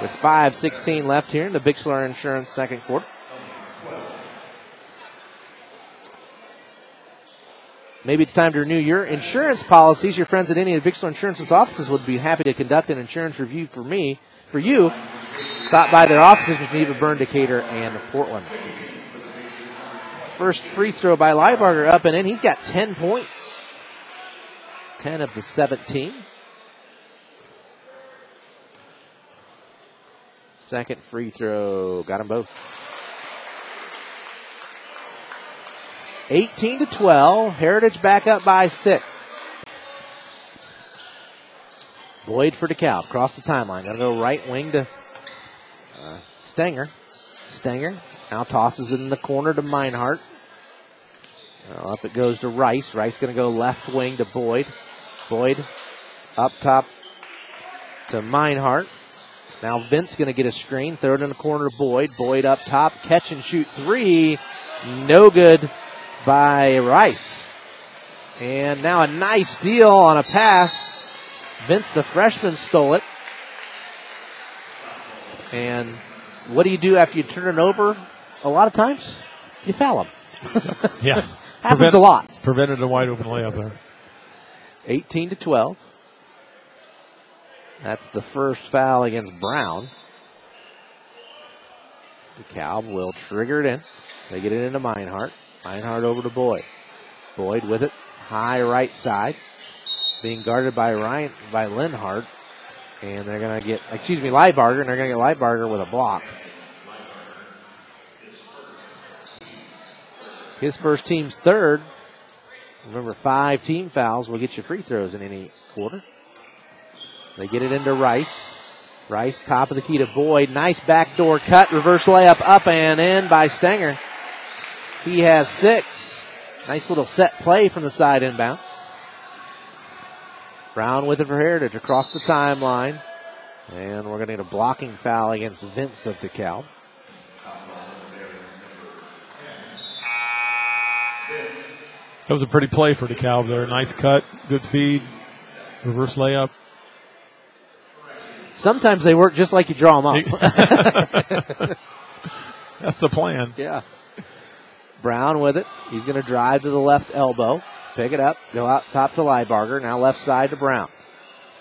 with 5.16 left here in the Bixler Insurance second quarter. Maybe it's time to renew your insurance policies. Your friends at any of the Bixler Insurance's offices would be happy to conduct an insurance review for me, for you. Stop by their offices in Geneva, Berne, Decatur, and Portland. First free throw by Liebarger up and in. He's got 10 points. 10 of the 17. Second free throw. Got them both. 18 to 12. Heritage back up by six. Boyd for DeKalb. Cross the timeline. Gonna go right wing to uh. Stenger now tosses it in the corner to Meinhardt. Well, up it goes to Rice. Rice going to go left wing to Boyd. Boyd up top to Meinhardt. Now Vince going to get a screen. Third in the corner to Boyd. Boyd up top. Catch and shoot three. No good by Rice. And now a nice steal on a pass. Vince, the freshman, stole it. And what do you do after you turn it over? A lot of times, you foul them. Yeah. [laughs] Happens Prevent- a lot. Prevented a wide open layup there. 18 to 12. That's the first foul against Brown. DeKalb will trigger it in. They get it into Meinhardt. Meinhardt over to Boyd. Boyd with it. High right side. Being guarded by Ryan by Linhart. And they're gonna get excuse me, Liebarger, and they're gonna get Liebarger with a block. His first team's third. Remember, five team fouls will get you free throws in any quarter. They get it into Rice. Rice, top of the key to Boyd. Nice backdoor cut, reverse layup up and in by Stenger. He has six. Nice little set play from the side inbound. Brown with it for Heritage across the timeline. And we're going to get a blocking foul against Vince of DeKalb. That was a pretty play for DeKalb there. Nice cut, good feed, reverse layup. Sometimes they work just like you draw them up. [laughs] That's the plan. Yeah. Brown with it. He's going to drive to the left elbow, pick it up, go out top to Liebarger. Now left side to Brown.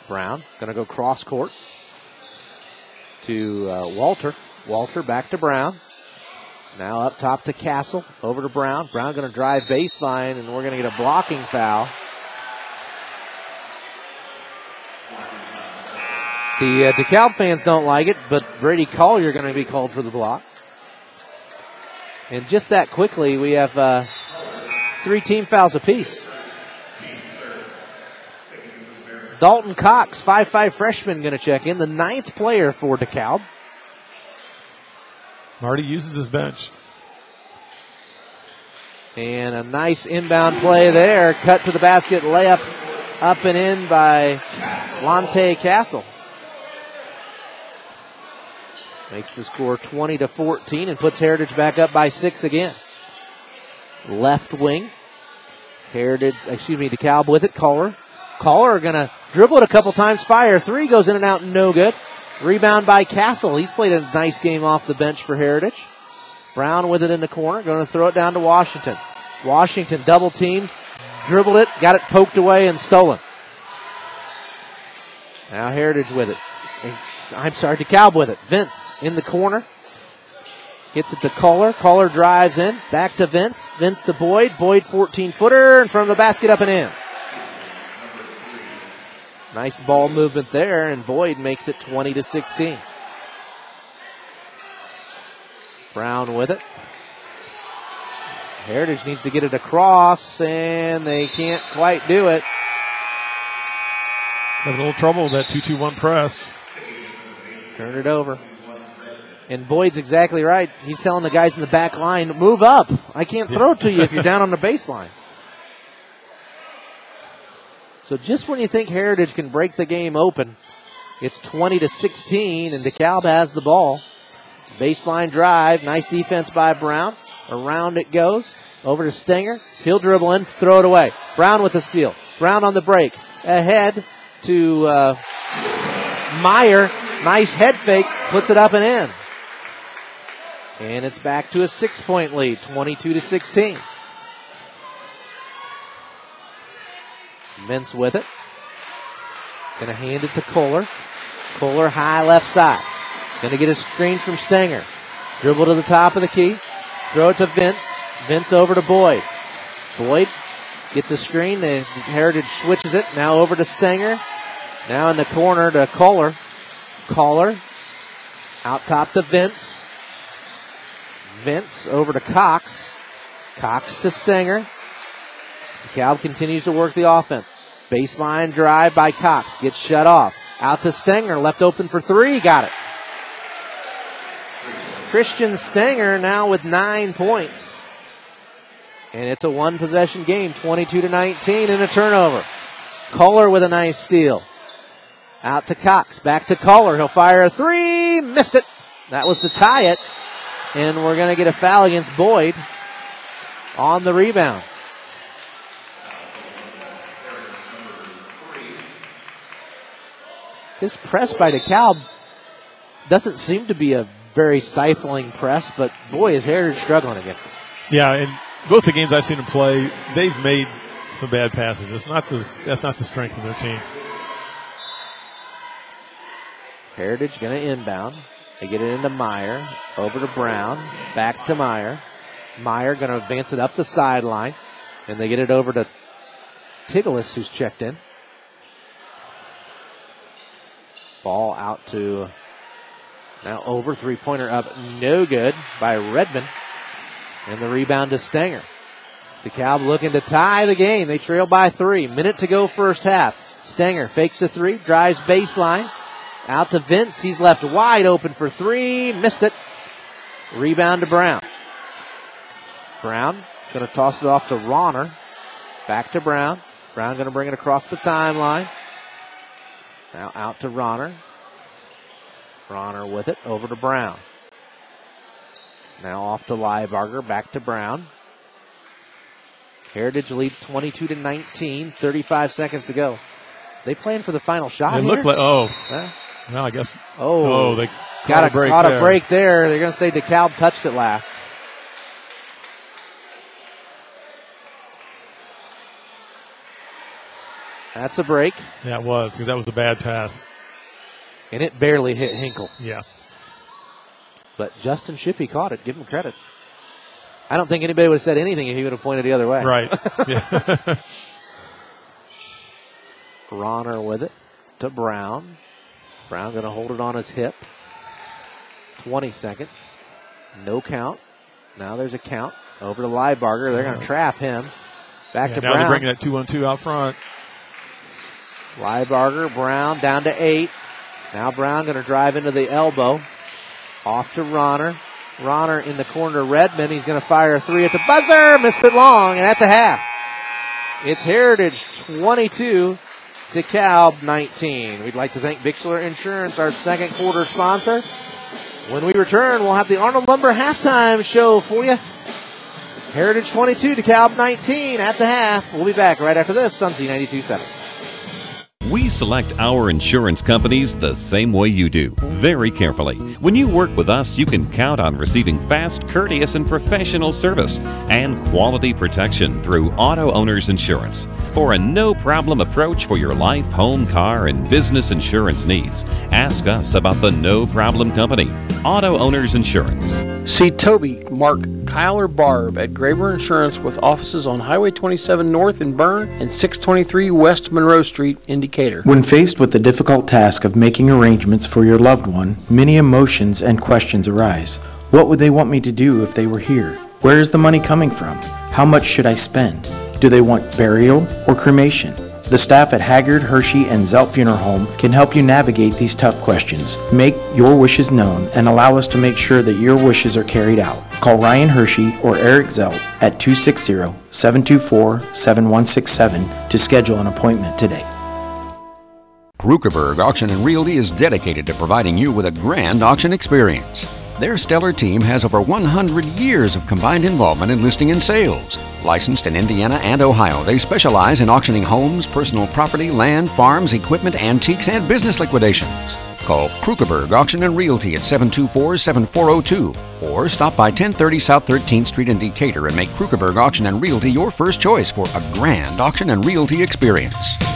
Brown going to go cross court to uh, Walter. Walter back to Brown. Now up top to Castle. Over to Brown. Brown going to drive baseline, and we're going to get a blocking foul. The uh, DeKalb fans don't like it, but Brady Collier going to be called for the block. And just that quickly, we have uh, three team fouls apiece. Dalton Cox, five-five freshman, going to check in. The ninth player for DeKalb. Marty uses his bench. And a nice inbound play there. Cut to the basket, layup up and in by Lante Castle. Makes the score 20 to 14 and puts Heritage back up by six again. Left wing. Heritage, excuse me, DeKalb with it. Kohler. Kohler gonna dribble it a couple times. Fire three goes in and out, no good. Rebound by Castle. He's played a nice game off the bench for Heritage. Brown with it in the corner, going to throw it down to Washington. Washington double team, dribbled it, got it poked away and stolen. Now Heritage with it. I'm sorry, DeKalb with it. Vince in the corner. Gets it to Kohler. Kohler drives in. Back to Vince. Vince to Boyd. Boyd 14 footer in front of the basket up and in. Nice ball movement there, and Boyd makes it 20 to 16. Brown with it. Heritage needs to get it across, and they can't quite do it. Having a little trouble with that 2 2 1 press. Turn it over. And Boyd's exactly right. He's telling the guys in the back line, move up. I can't throw to you if you're down on the baseline. [laughs] So just when you think Heritage can break the game open, it's 20 to 16, and DeKalb has the ball. Baseline drive. Nice defense by Brown. Around it goes. Over to Stenger. He'll dribble in, throw it away. Brown with the steal. Brown on the break. Ahead to uh, Meyer. Nice head fake. Puts it up and in. And it's back to a six point lead, 22 to 16. Vince with it. Gonna hand it to Kohler. Kohler high left side. Gonna get a screen from Stenger. Dribble to the top of the key. Throw it to Vince. Vince over to Boyd. Boyd gets a screen. The Heritage switches it. Now over to Stenger. Now in the corner to Kohler. Kohler. Out top to Vince. Vince over to Cox. Cox to Stenger. Cal continues to work the offense. Baseline drive by Cox. Gets shut off. Out to Stenger. Left open for three. Got it. Christian Stenger now with nine points. And it's a one possession game, 22 to 19 and a turnover. Kohler with a nice steal. Out to Cox. Back to Kohler. He'll fire a three. Missed it. That was to tie it. And we're going to get a foul against Boyd on the rebound. This press by DeKalb doesn't seem to be a very stifling press, but boy, is struggling against it. Yeah, and both the games I've seen them play, they've made some bad passes. It's not the that's not the strength of their team. Heritage going to inbound. They get it into Meyer. Over to Brown. Back to Meyer. Meyer going to advance it up the sideline. And they get it over to Tigelis, who's checked in. Ball out to now over. Three pointer up. No good by Redmond. And the rebound to Stenger. DeKalb looking to tie the game. They trail by three. Minute to go first half. Stenger fakes the three, drives baseline. Out to Vince. He's left wide open for three. Missed it. Rebound to Brown. Brown going to toss it off to Ronner. Back to Brown. Brown going to bring it across the timeline. Now out to Ronner. Ronner with it. Over to Brown. Now off to Liebarger. Back to Brown. Heritage leads 22 to 19. 35 seconds to go. They playing for the final shot. It looked like oh? Well I guess Oh, oh they got a, break caught there. a break there. They're going to say DeKalb touched it last. That's a break. Yeah, it was because that was a bad pass. And it barely hit Hinkle. Yeah. But Justin Shippey caught it. Give him credit. I don't think anybody would have said anything if he would have pointed the other way. Right. [laughs] Yeah. [laughs] Ronner with it to Brown. Brown going to hold it on his hip. 20 seconds. No count. Now there's a count. Over to Liebarger. They're going to uh-huh. trap him. Back Yeah, to now Brown. they're bringing that two on two out front. Liebarger, Brown down to eight. Now Brown going to drive into the elbow. Off to Ronner. Ronner in the corner Redmond. He's going to fire a three at the buzzer. Missed it long and at the half. It's Heritage 22 DeKalb 19. We'd like to thank Bixler Insurance, our second quarter sponsor. When we return, we'll have the Arnold Lumber halftime show for you. Heritage 22 DeKalb 19 at the half. We'll be back right after this on Z92.7. We select our insurance companies the same way you do, very carefully. When you work with us, you can count on receiving fast, courteous, and professional service and quality protection through Auto Owners Insurance. For a no problem approach for your life, home, car, and business insurance needs, ask us about the No Problem Company, Auto Owners Insurance. See Toby, Mark, Kyle, or Barb at Graber Insurance with offices on Highway 27 North in Berne and 623 West Monroe Street in Decatur. When faced with the difficult task of making arrangements for your loved one, many emotions and questions arise. What would they want me to do if they were here? Where is the money coming from? How much should I spend? Do they want burial or cremation? The staff at Haggard, Hershey, and Zelt Funeral Home can help you navigate these tough questions. Make your wishes known and allow us to make sure that your wishes are carried out. Call Ryan Hershey or Eric Zelt at 260 724 7167 to schedule an appointment today. Krukeberg Auction and Realty is dedicated to providing you with a grand auction experience. Their stellar team has over 100 years of combined involvement in listing and sales. Licensed in Indiana and Ohio, they specialize in auctioning homes, personal property, land, farms, equipment, antiques, and business liquidations. Call Krukeberg Auction and Realty at 724-7402 or stop by 1030 South 13th Street in Decatur and make Krukeberg Auction and Realty your first choice for a grand auction and realty experience.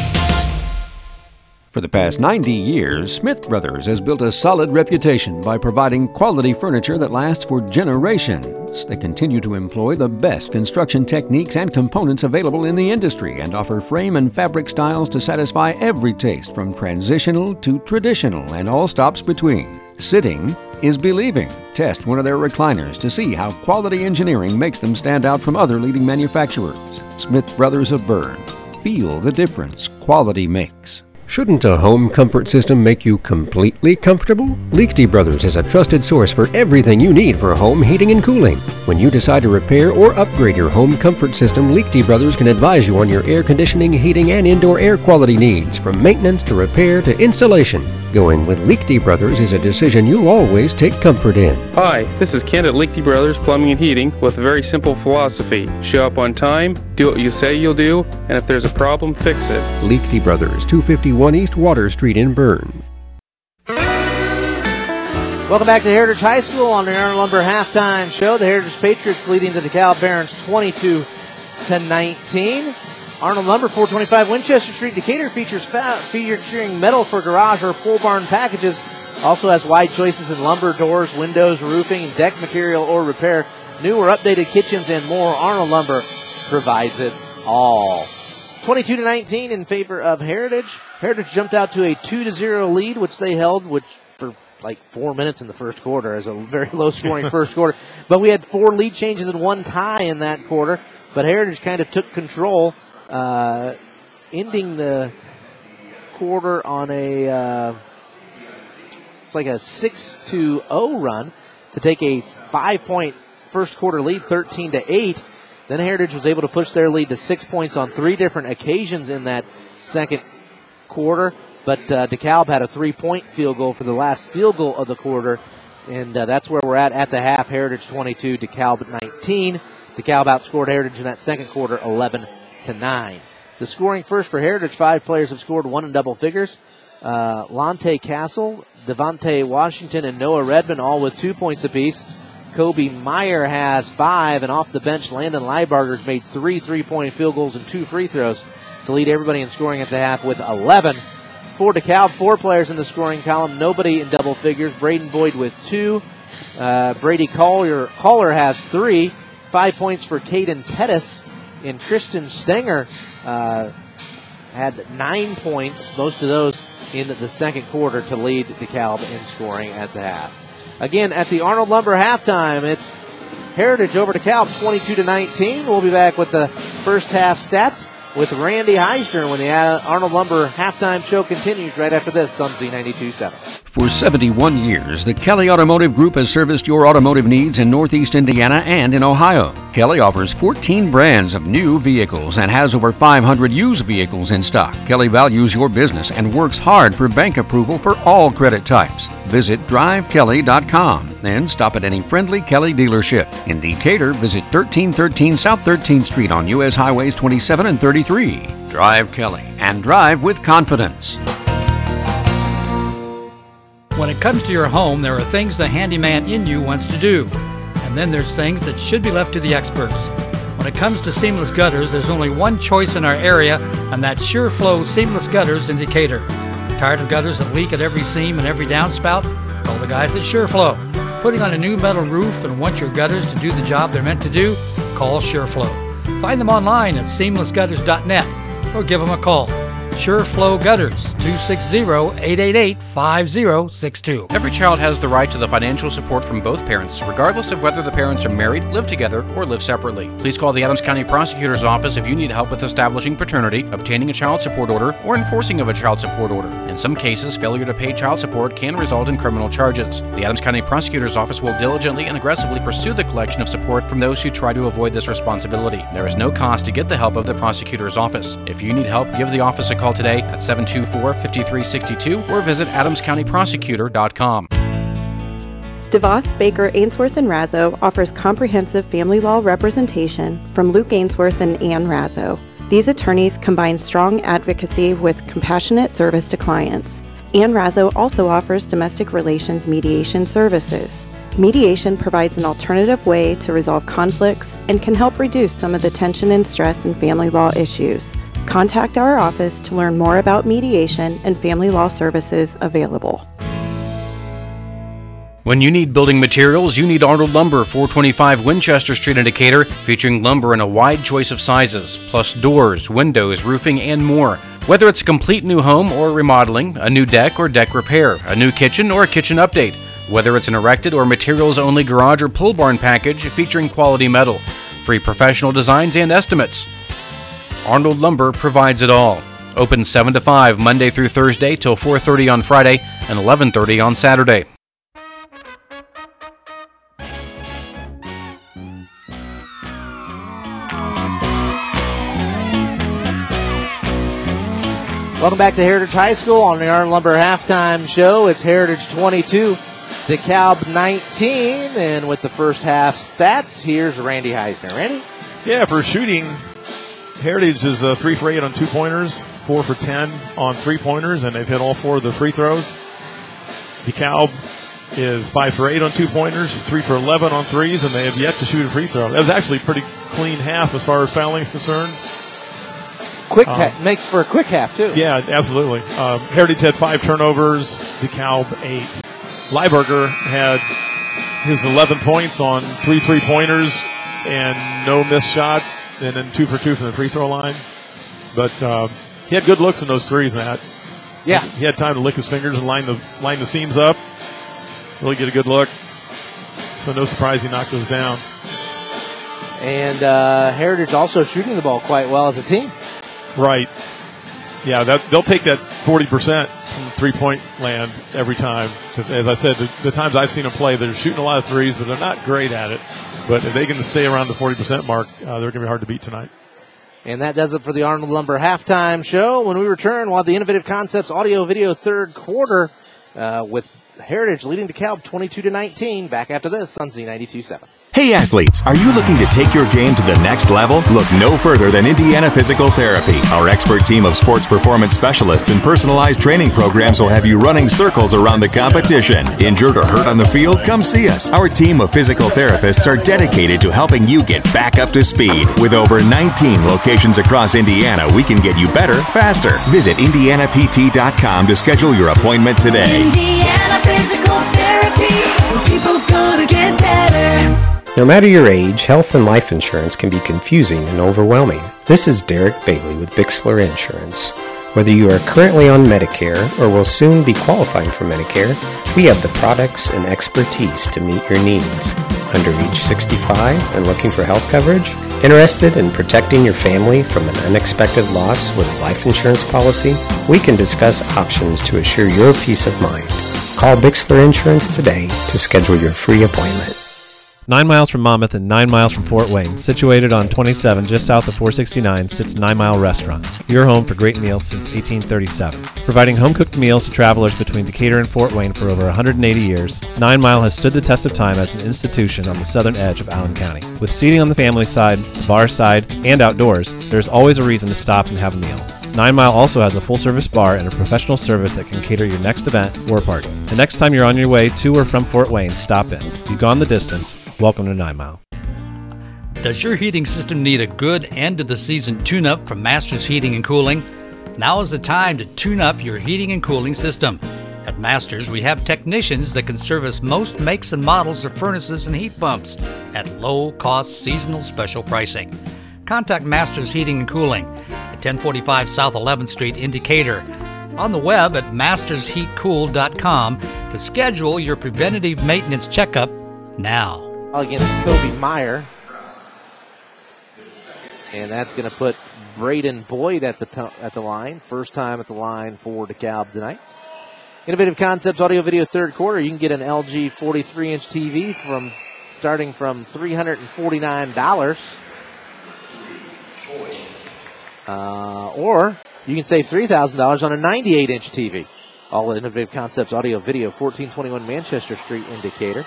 For the past 90 years, Smith Brothers has built a solid reputation by providing quality furniture that lasts for generations. They continue to employ the best construction techniques and components available in the industry and offer frame and fabric styles to satisfy every taste from transitional to traditional and all stops between. Sitting is believing. Test one of their recliners to see how quality engineering makes them stand out from other leading manufacturers. Smith Brothers of Berne. Feel the difference quality makes. Shouldn't a home comfort system make you completely comfortable? Liechty Brothers is a trusted source for everything you need for home heating and cooling. When you decide to repair or upgrade your home comfort system, Liechty Brothers can advise you on your air conditioning, heating, and indoor air quality needs, from maintenance to repair to installation. Going with Liechty Brothers is a decision you'll always take comfort in. Hi, this is Kent at Liechty Brothers Plumbing and Heating with a very simple philosophy. Show up on time, do what you say you'll do, and if there's a problem, fix it. Liechty Brothers, 251 East Water Street in Berne. Welcome back to Heritage High School on the Arnold Lumber halftime show. The Heritage Patriots leading the DeKalb Barons 22 to 19. Arnold Lumber 425 Winchester Street Decatur features fa- featuring metal for garage or pole barn packages. Also has wide choices in lumber, doors, windows, roofing, deck material, or repair. New or updated kitchens and more. Arnold Lumber provides it all. 22 to 19 in favor of Heritage. Heritage jumped out to a 2 to 0 lead, which they held, which for like four minutes in the first quarter as a very low scoring [laughs] first quarter. But we had four lead changes and one tie in that quarter. But Heritage kind of took control, uh, ending the quarter on a uh, it's like a six to zero run to take a five point first quarter lead, thirteen to eight. Then Heritage was able to push their lead to six points on three different occasions in that second quarter. But uh, DeKalb had a three point field goal for the last field goal of the quarter. And uh, that's where we're at at the half. Heritage 22, DeKalb 19. DeKalb outscored Heritage in that second quarter 11 to 9. The scoring first for Heritage, five players have scored one in double figures. Uh, Lante Castle, Devontae Washington, and Noah Redmond all with two points apiece. Kobe Meyer has five, and off the bench, Landon Liebarger's made three three point field goals and two free throws to lead everybody in scoring at the half with 11. For DeKalb, four players in the scoring column, nobody in double figures. Braden Boyd with two. Uh, Brady Collier, Kohler has three. Five points for Caden Pettis. And Christian Stenger uh, had nine points, most of those in the second quarter to lead DeKalb in scoring at the half. Again, at the Arnold Lumber halftime, it's Heritage over to Cal 22 to 19. We'll be back with the first half stats with Randy Heisner when the uh, Arnold Lumber halftime show continues right after this on Z92.7. For 71 years, the Kelly Automotive Group has serviced your automotive needs in Northeast Indiana and in Ohio. Kelly offers 14 brands of new vehicles and has over 500 used vehicles in stock. Kelly values your business and works hard for bank approval for all credit types. Visit drivekelly.com and stop at any friendly Kelly dealership. In Decatur, visit 1313 South 13th Street on U.S. Highways 27 and 33. Drive Kelly and drive with confidence. When it comes to your home, there are things the handyman in you wants to do, and then there's things that should be left to the experts. When it comes to seamless gutters, there's only one choice in our area, and that's SureFlow Seamless Gutters in Decatur. Tired of gutters that leak at every seam and every downspout? Call the guys at SureFlow. Putting on a new metal roof and want your gutters to do the job they're meant to do? Call SureFlow. Find them online at seamlessgutters.net or give them a call. SureFlow Gutters, 260-888-5062. Every child has the right to the financial support from both parents, regardless of whether the parents are married, live together, or live separately. Please call the Adams County Prosecutor's Office if you need help with establishing paternity, obtaining a child support order, or enforcing of a child support order. In some cases, failure to pay child support can result in criminal charges. The Adams County Prosecutor's Office will diligently and aggressively pursue the collection of support from those who try to avoid this responsibility. There is no cost to get the help of the Prosecutor's Office. If you need help, give the office a call today at 724 5362 or visit adamscountyprosecutor.com. DeVos, Baker, Ainsworth, and Razzo offers comprehensive family law representation from Luke Ainsworth and Ann Razzo. These attorneys combine strong advocacy with compassionate service to clients. Ann Razzo also offers domestic relations mediation services. Mediation provides an alternative way to resolve conflicts and can help reduce some of the tension and stress in family law issues. Contact our office to learn more about mediation and family law services available. When you need building materials, you need Arnold Lumber, 425 Winchester Street in Decatur, featuring lumber in a wide choice of sizes, plus doors, windows, roofing, and more. Whether it's a complete new home or remodeling, a new deck or deck repair, a new kitchen or a kitchen update, whether it's an erected or materials only garage or pull barn package featuring quality metal, free professional designs and estimates. Arnold Lumber provides it all. Open 7 to 5 Monday through Thursday till 4:30 on Friday and 11:30 on Saturday. Welcome back to Heritage High School on the Arnold Lumber halftime show. It's Heritage 22, DeKalb 19, and with the first half stats, here's Randy Heisner. Randy? Yeah, for shooting, Heritage is uh, three for eight on two pointers, four for ten on three pointers, and they've hit all four of the free throws. DeKalb is five for eight on two pointers, three for eleven on threes, and they have yet to shoot a free throw. That was actually a pretty clean half as far as fouling is concerned. Quick Um, ha- makes for a quick half, too. Yeah, absolutely. Um, Heritage had five turnovers, DeKalb eight. Liebarger had his 11 points on three three pointers and no missed shots, and then two for two from the free throw line. But uh, he had good looks in those threes, Matt. Yeah. he had time to lick his fingers and line the line the seams up. Really get a good look. So no surprise he knocked those down. And uh, Heritage also shooting the ball quite well as a team. Right. Yeah, that they'll take that forty percent from three point land every time. As I said, the, the times I've seen them play, they're shooting a lot of threes, but they're not great at it. But if they can stay around the forty percent mark, uh, they're going to be hard to beat tonight. And that does it for the Arnold Lumber halftime show. When we return, we'll have the Innovative Concepts audio video third quarter uh, with Heritage leading DeKalb 22 to 19. Back after this on Z92.7. Hey athletes, are you looking to take your game to the next level? Look no further than Indiana Physical Therapy. Our expert team of sports performance specialists and personalized training programs will have you running circles around the competition. Injured or hurt on the field? Come see us. Our team of physical therapists are dedicated to helping you get back up to speed. With over 19 locations across Indiana, we can get you better, faster. Visit IndianaPT.com to schedule your appointment today. Indiana Physical Therapy. People gonna get better. No matter your age, health and life insurance can be confusing and overwhelming. This is Derek Bailey with Bixler Insurance. Whether you are currently on Medicare or will soon be qualifying for Medicare, we have the products and expertise to meet your needs. Under age 65 and looking for health coverage? Interested in protecting your family from an unexpected loss with a life insurance policy? We can discuss options to assure your peace of mind. Call Bixler Insurance today to schedule your free appointment. Nine miles from Monmouth and nine miles from Fort Wayne, situated on 27 just south of 469, sits Nine Mile Restaurant, your home for great meals since 1837. Providing home cooked meals to travelers between Decatur and Fort Wayne for over 180 years, Nine Mile has stood the test of time as an institution on the southern edge of Allen County. With seating on the family side, the bar side, and outdoors, there's always a reason to stop and have a meal. Nine Mile also has a full service bar and a professional service that can cater your next event or party. The next time you're on your way to or from Fort Wayne, stop in. You've gone the distance. Welcome to Nine Mile. Does your heating system need a good end of the season tune up from Masters Heating and Cooling? Now is the time to tune up your heating and cooling system. At Masters, we have technicians that can service most makes and models of furnaces and heat pumps at low cost seasonal special pricing. Contact Masters Heating and Cooling at 1045 South 11th Street in Decatur. On the web at mastersheatcool.com to schedule your preventative maintenance checkup now. Against Kobe Meyer. And that's going to put Braden Boyd at the t- at the line. First time at the line for DeKalb tonight. Innovative Concepts Audio Video third quarter. You can get an LG 43 inch TV from starting from $349. Uh, or you can save $3,000 on a 98 inch TV. All at Innovative Concepts Audio Video, 1421 Manchester Street in Decatur.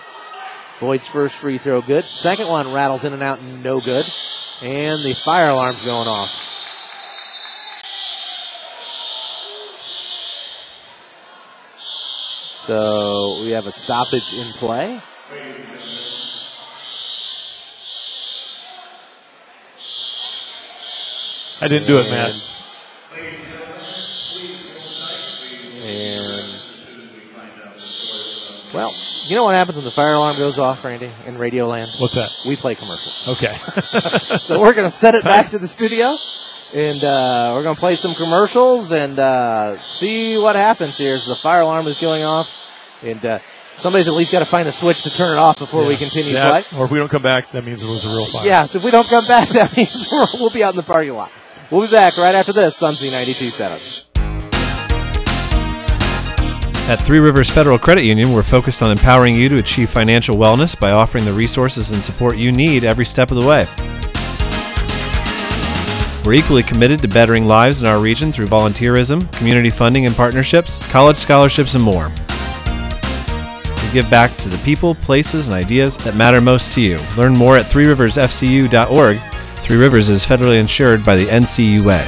Boyd's first free throw good. Second one rattles in and out, no good. And the fire alarm's going off. So we have a stoppage in play. I didn't do it, man. And well, you know what happens when the fire alarm goes off, Randy, in Radio Land? What's that? We play commercials. Okay. [laughs] so we're gonna set it back [laughs] to the studio, and uh, we're gonna play some commercials and uh, see what happens here as the fire alarm is going off, and uh, somebody's at least got to find a switch to turn it off before we continue That- to play. Or if we don't come back, that means it was a real fire. Yeah, so if we don't come back, [laughs] that means we're- we'll be out in the parking lot. We'll be back right after this on Z92.7. At Three Rivers Federal Credit Union, we're focused on empowering you to achieve financial wellness by offering the resources and support you need every step of the way. We're equally committed to bettering lives in our region through volunteerism, community funding and partnerships, college scholarships, and more. We give back to the people, places, and ideas that matter most to you. Learn more at threeriversfcu.org. Three Rivers is federally insured by the NCUA.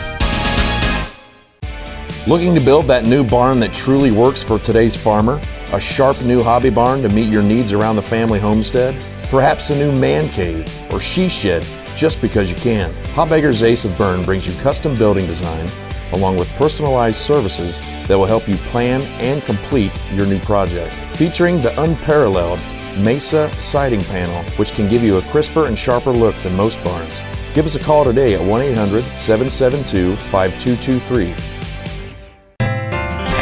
Looking to build that new barn that truly works for today's farmer? A sharp new hobby barn to meet your needs around the family homestead? Perhaps a new man cave or she shed just because you can. Habegger's Ace of Berne brings you custom building design along with personalized services that will help you plan and complete your new project. Featuring the unparalleled Mesa siding panel, which can give you a crisper and sharper look than most barns. Give us a call today at 1 800 772 5223.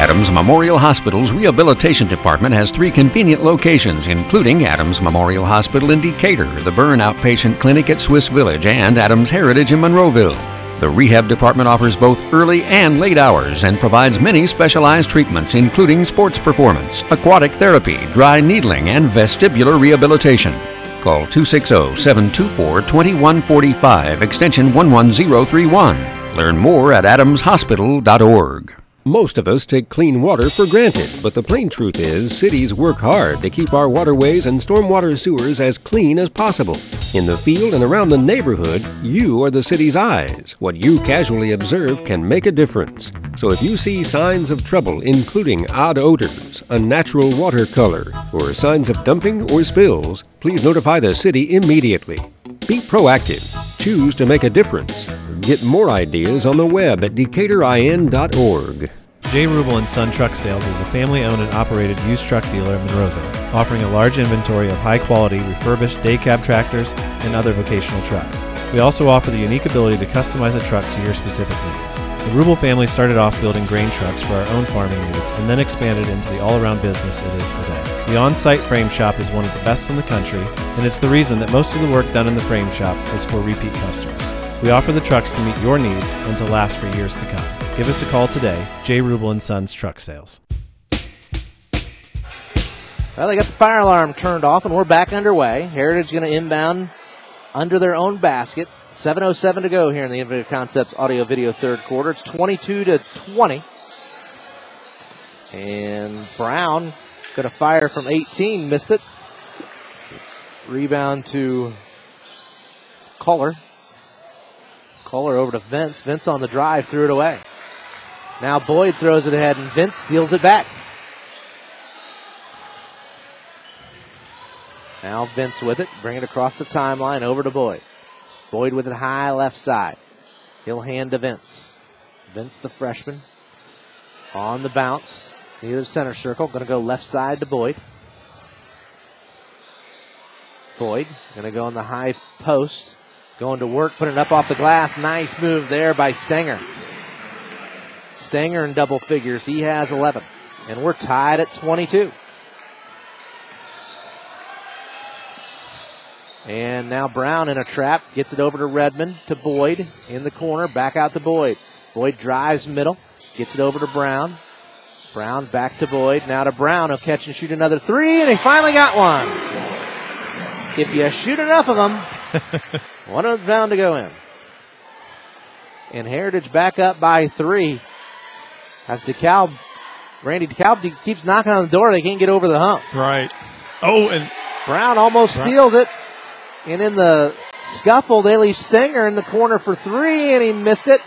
Adams Memorial Hospital's Rehabilitation Department has three convenient locations, including Adams Memorial Hospital in Decatur, the Berne Outpatient Clinic at Swiss Village, and Adams Heritage in Monroeville. The Rehab Department offers both early and late hours and provides many specialized treatments, including sports performance, aquatic therapy, dry needling, and vestibular rehabilitation. Call 260 724 2145, extension 11031. Learn more at adamshospital.org. Most of us take clean water for granted, but the plain truth is cities work hard to keep our waterways and stormwater sewers as clean as possible. In the field and around the neighborhood, you are the city's eyes. What you casually observe can make a difference. So if you see signs of trouble, including odd odors, unnatural water color, or signs of dumping or spills, please notify the city immediately. Be proactive. Choose to make a difference. Get more ideas on the web at decaturin.org. J. Rubel and Son Truck Sales is a family-owned and operated used truck dealer in Monroeville, offering a large inventory of high-quality refurbished day cab tractors and other vocational trucks. We also offer the unique ability to customize a truck to your specific needs. The Rubel family started off building grain trucks for our own farming needs and then expanded into the all-around business it is today. The on-site frame shop is one of the best in the country, and it's the reason that most of the work done in the frame shop is for repeat customers. We offer the trucks to meet your needs and to last for years to come. Give us a call today, J. Rubel and Sons Truck Sales. Well, they got the fire alarm turned off, and we're back underway. Heritage going to inbound under their own basket. 7.07 to go here in the Innovative Concepts audio video third quarter. It's 22 to 20. And Brown going to fire from 18, missed it. Rebound to Kohler. Kohler over to Vince. Vince on the drive, threw it away. Now Boyd throws it ahead, and Vince steals it back. Now Vince with it, bring it across the timeline over to Boyd. Boyd with it high left side. He'll hand to Vince. Vince, the freshman, on the bounce near the center circle. Going to go left side to Boyd. Boyd going to go on the high post. Going to work, putting it up off the glass. Nice move there by Stenger. Stenger in double figures. He has 11. And we're tied at 22. And now Brown in a trap. Gets it over to Redmond, to Boyd in the corner. Back out to Boyd. Boyd drives middle. Gets it over to Brown. Brown back to Boyd. Now to Brown. He'll catch and shoot another three. And he finally got one. If you shoot enough of them, [laughs] one of them's bound to go in. And Heritage back up by three. As DeKalb, Randy DeKalb keeps knocking on the door. They can't get over the hump. Right. Oh, and Brown almost Brown. steals it. And in the scuffle, they leave Stenger in the corner for three, and he missed it.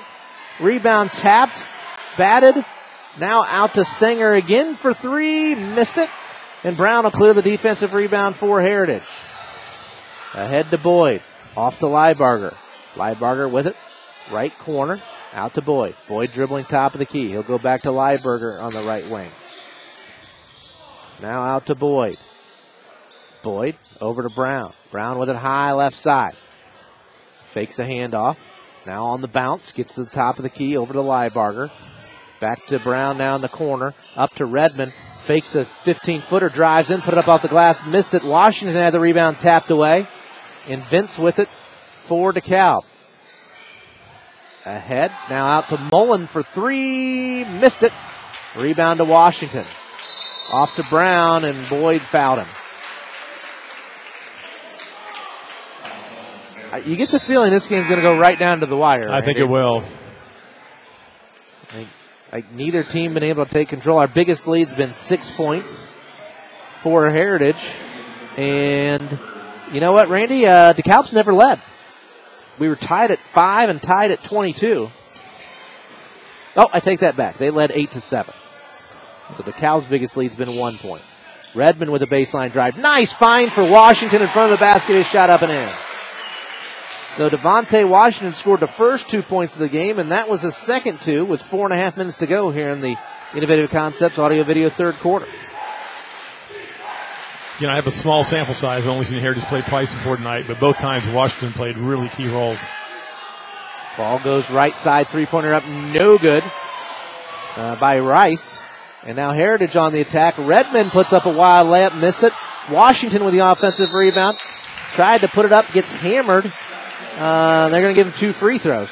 Rebound tapped, batted. Now out to Stenger again for three, missed it. And Brown will clear the defensive rebound for Heritage. Ahead to Boyd. Off to Liebarger. Liebarger with it. Right corner. Out to Boyd. Boyd dribbling top of the key. He'll go back to Liebarger on the right wing. Now out to Boyd. Boyd over to Brown. Brown with it high left side. Fakes a handoff. Now on the bounce. Gets to the top of the key over to Liebarger. Back to Brown now in the corner. Up to Redmond. Fakes a 15 footer. Drives in. Put it up off the glass. Missed it. Washington had the rebound tapped away. And Vince with it for DeKalb. Ahead. Now out to Mullen for three. Missed it. Rebound to Washington. Off to Brown, and Boyd fouled him. You get the feeling this game's going to go right down to the wire. I think it will. I think, like neither team been able to take control. Our biggest lead's been six points for Heritage, and you know what, Randy? Uh, DeKalb's never led. We were tied at five and tied at twenty-two. Oh, I take that back. They led eight to seven. So DeKalb's biggest lead's been one point. Redmond with a baseline drive. Nice find for Washington in front of the basket. His shot up and in. So Devonte Washington scored the first two points of the game, and that was the second two with four and a half minutes to go here in the Innovative Concepts Audio Video third quarter. You know, I have a small sample size. I've only seen Heritage play twice before tonight, but both times Washington played really key roles. Ball goes right side, three pointer up, no good uh, by Rice. And now Heritage on the attack. Redmond puts up a wild layup, missed it. Washington with the offensive rebound. Tried to put it up, gets hammered. Uh, they're going to give him two free throws.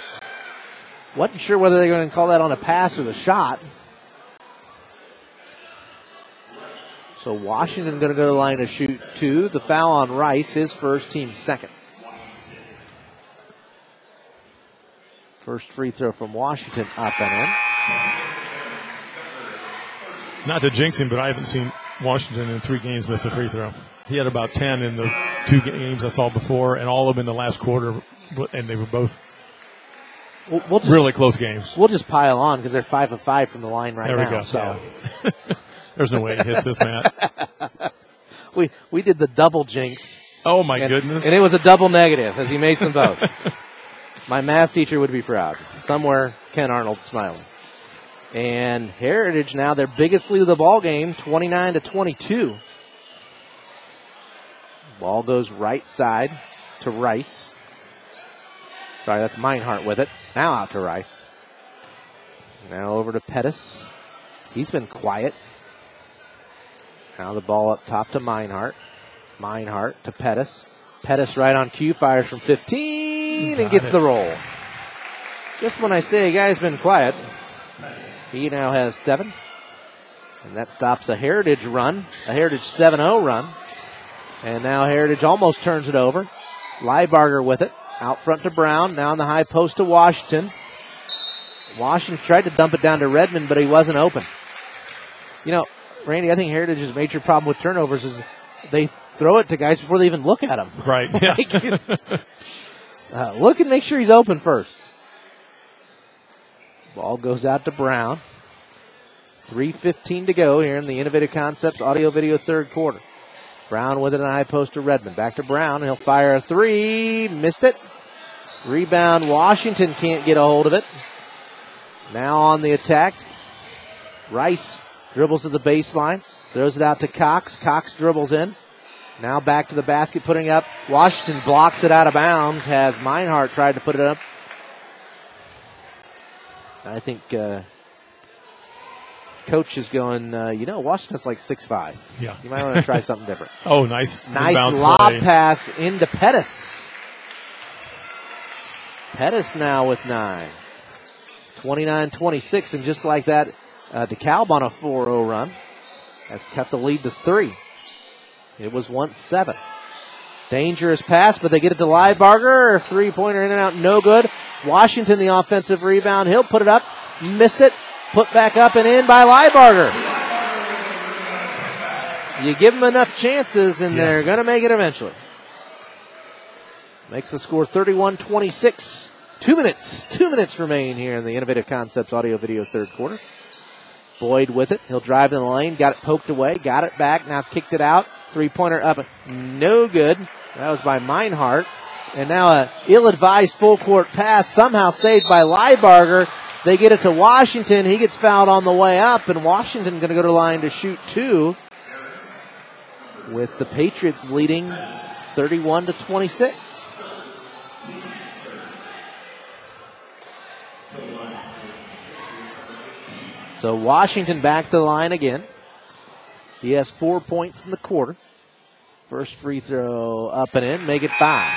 Wasn't sure whether they're going to call that on a pass or the shot. So Washington going to go to the line to shoot two. The foul on Rice, his first, team second. First free throw from Washington up and in. Not to jinx him, but I haven't seen Washington in three games miss a free throw. He had about 10 in the two games I saw before, and all of them in the last quarter, and they were both We'll, we'll just, really close games. We'll just pile on because they're five of five from the line right There we now. go. So [laughs] There's no way he hits this, Matt. [laughs] we we did the double jinx. Oh my and, goodness! And it was a double negative as he makes them both. [laughs] My math teacher would be proud. Somewhere Ken Arnold smiling. And Heritage now their biggest lead of the ball game, 29 to 22. Ball goes right side to Rice. Sorry, that's Meinhardt with it. Now out to Rice. Now over to Pettis. He's been quiet. Now the ball up top to Meinhardt. Meinhardt to Pettis. Pettis right on cue, fires from 15 and gets it. the roll. Just when I say a guy's been quiet, he now has seven. And that stops a Heritage run, a Heritage 7 0 run. And now Heritage almost turns it over. Liebarger with it. Out front to Brown. Now in the high post to Washington. Washington tried to dump it down to Redmond, but he wasn't open. You know, Randy, I think Heritage's major problem with turnovers is they throw it to guys before they even look at them. [laughs] Right. Yeah. [laughs] uh, look and make sure he's open first. Ball goes out to Brown. 3.15 to go here in the Innovative Concepts Audio Video third quarter. Brown with it in high post to Redmond. Back to Brown. He'll fire a three. Missed it. Rebound. Washington can't get a hold of it. Now on the attack. Rice dribbles to the baseline. Throws it out to Cox. Cox dribbles in. Now back to the basket, putting up. Washington blocks it out of bounds. Has Meinhardt tried to put it up. I think uh, coach is going. Uh, you know, Washington's like six five. Yeah. you might want to try [laughs] something different. Oh, nice. Nice lob play. pass into Pettis. Pettis now with nine. 29-26, and just like that, uh, DeKalb on a 4-0 run has cut the lead to three. It was once seven. Dangerous pass, but they get it to Liebarger. Three-pointer in and out, no good. Washington, the offensive rebound. He'll put it up. Missed it. Put back up and in by Liebarger. You give them enough chances, and Yeah. they're going to make it eventually. Makes the score 31 26. Two minutes, two minutes remain here in the Innovative Concepts audio video third quarter. Boyd with it. He'll drive in the lane, got it poked away, got it back, now kicked it out. Three pointer up, no good. That was by Meinhardt. And now a ill-advised full court pass somehow saved by Liebarger. They get it to Washington. He gets fouled on the way up, and Washington going to go to line to shoot two. With the Patriots leading 31 to 26. So Washington back to the line again. He has four points in the quarter. First free throw up and in, make it five.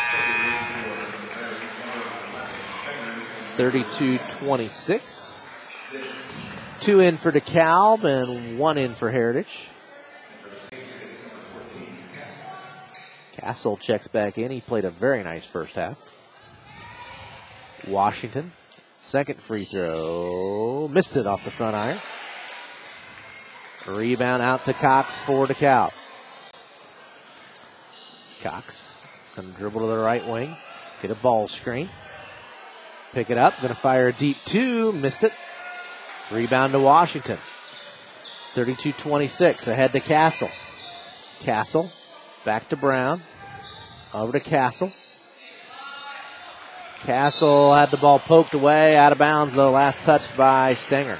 32 26. Two in for DeKalb and one in for Heritage. Castle checks back in. He played a very nice first half. Washington, second free throw. Missed it off the front iron. Rebound out to Cox for DeKalb. Cox gonna dribble to the right wing, get a ball screen, pick it up, gonna fire a deep two, missed it. Rebound to Washington. 32-26, ahead to Castle. Castle, back to Brown, over to Castle. Castle had the ball poked away, out of bounds though, last touch by Stenger.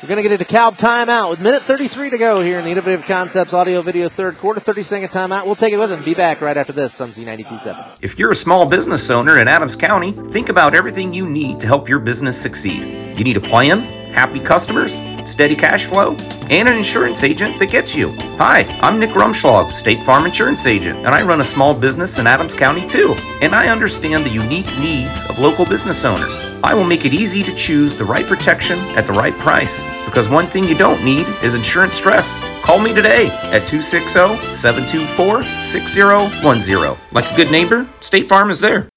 We're going to get a DeKalb timeout with minute 33 to go here in the Innovative Concepts audio video third quarter. 30 second timeout. We'll take it with them. Be back right after this on Z92.7. If you're a small business owner in Adams County, think about everything you need to help your business succeed. You need a plan, happy customers, steady cash flow, and an insurance agent that gets you. Hi, I'm Nick Rumschlag, State Farm Insurance Agent, and I run a small business in Adams County too. And I understand the unique needs of local business owners. I will make it easy to choose the right protection at the right price. Because one thing you don't need is insurance stress. Call me today at 260 724 6010. Like a good neighbor, State Farm is there.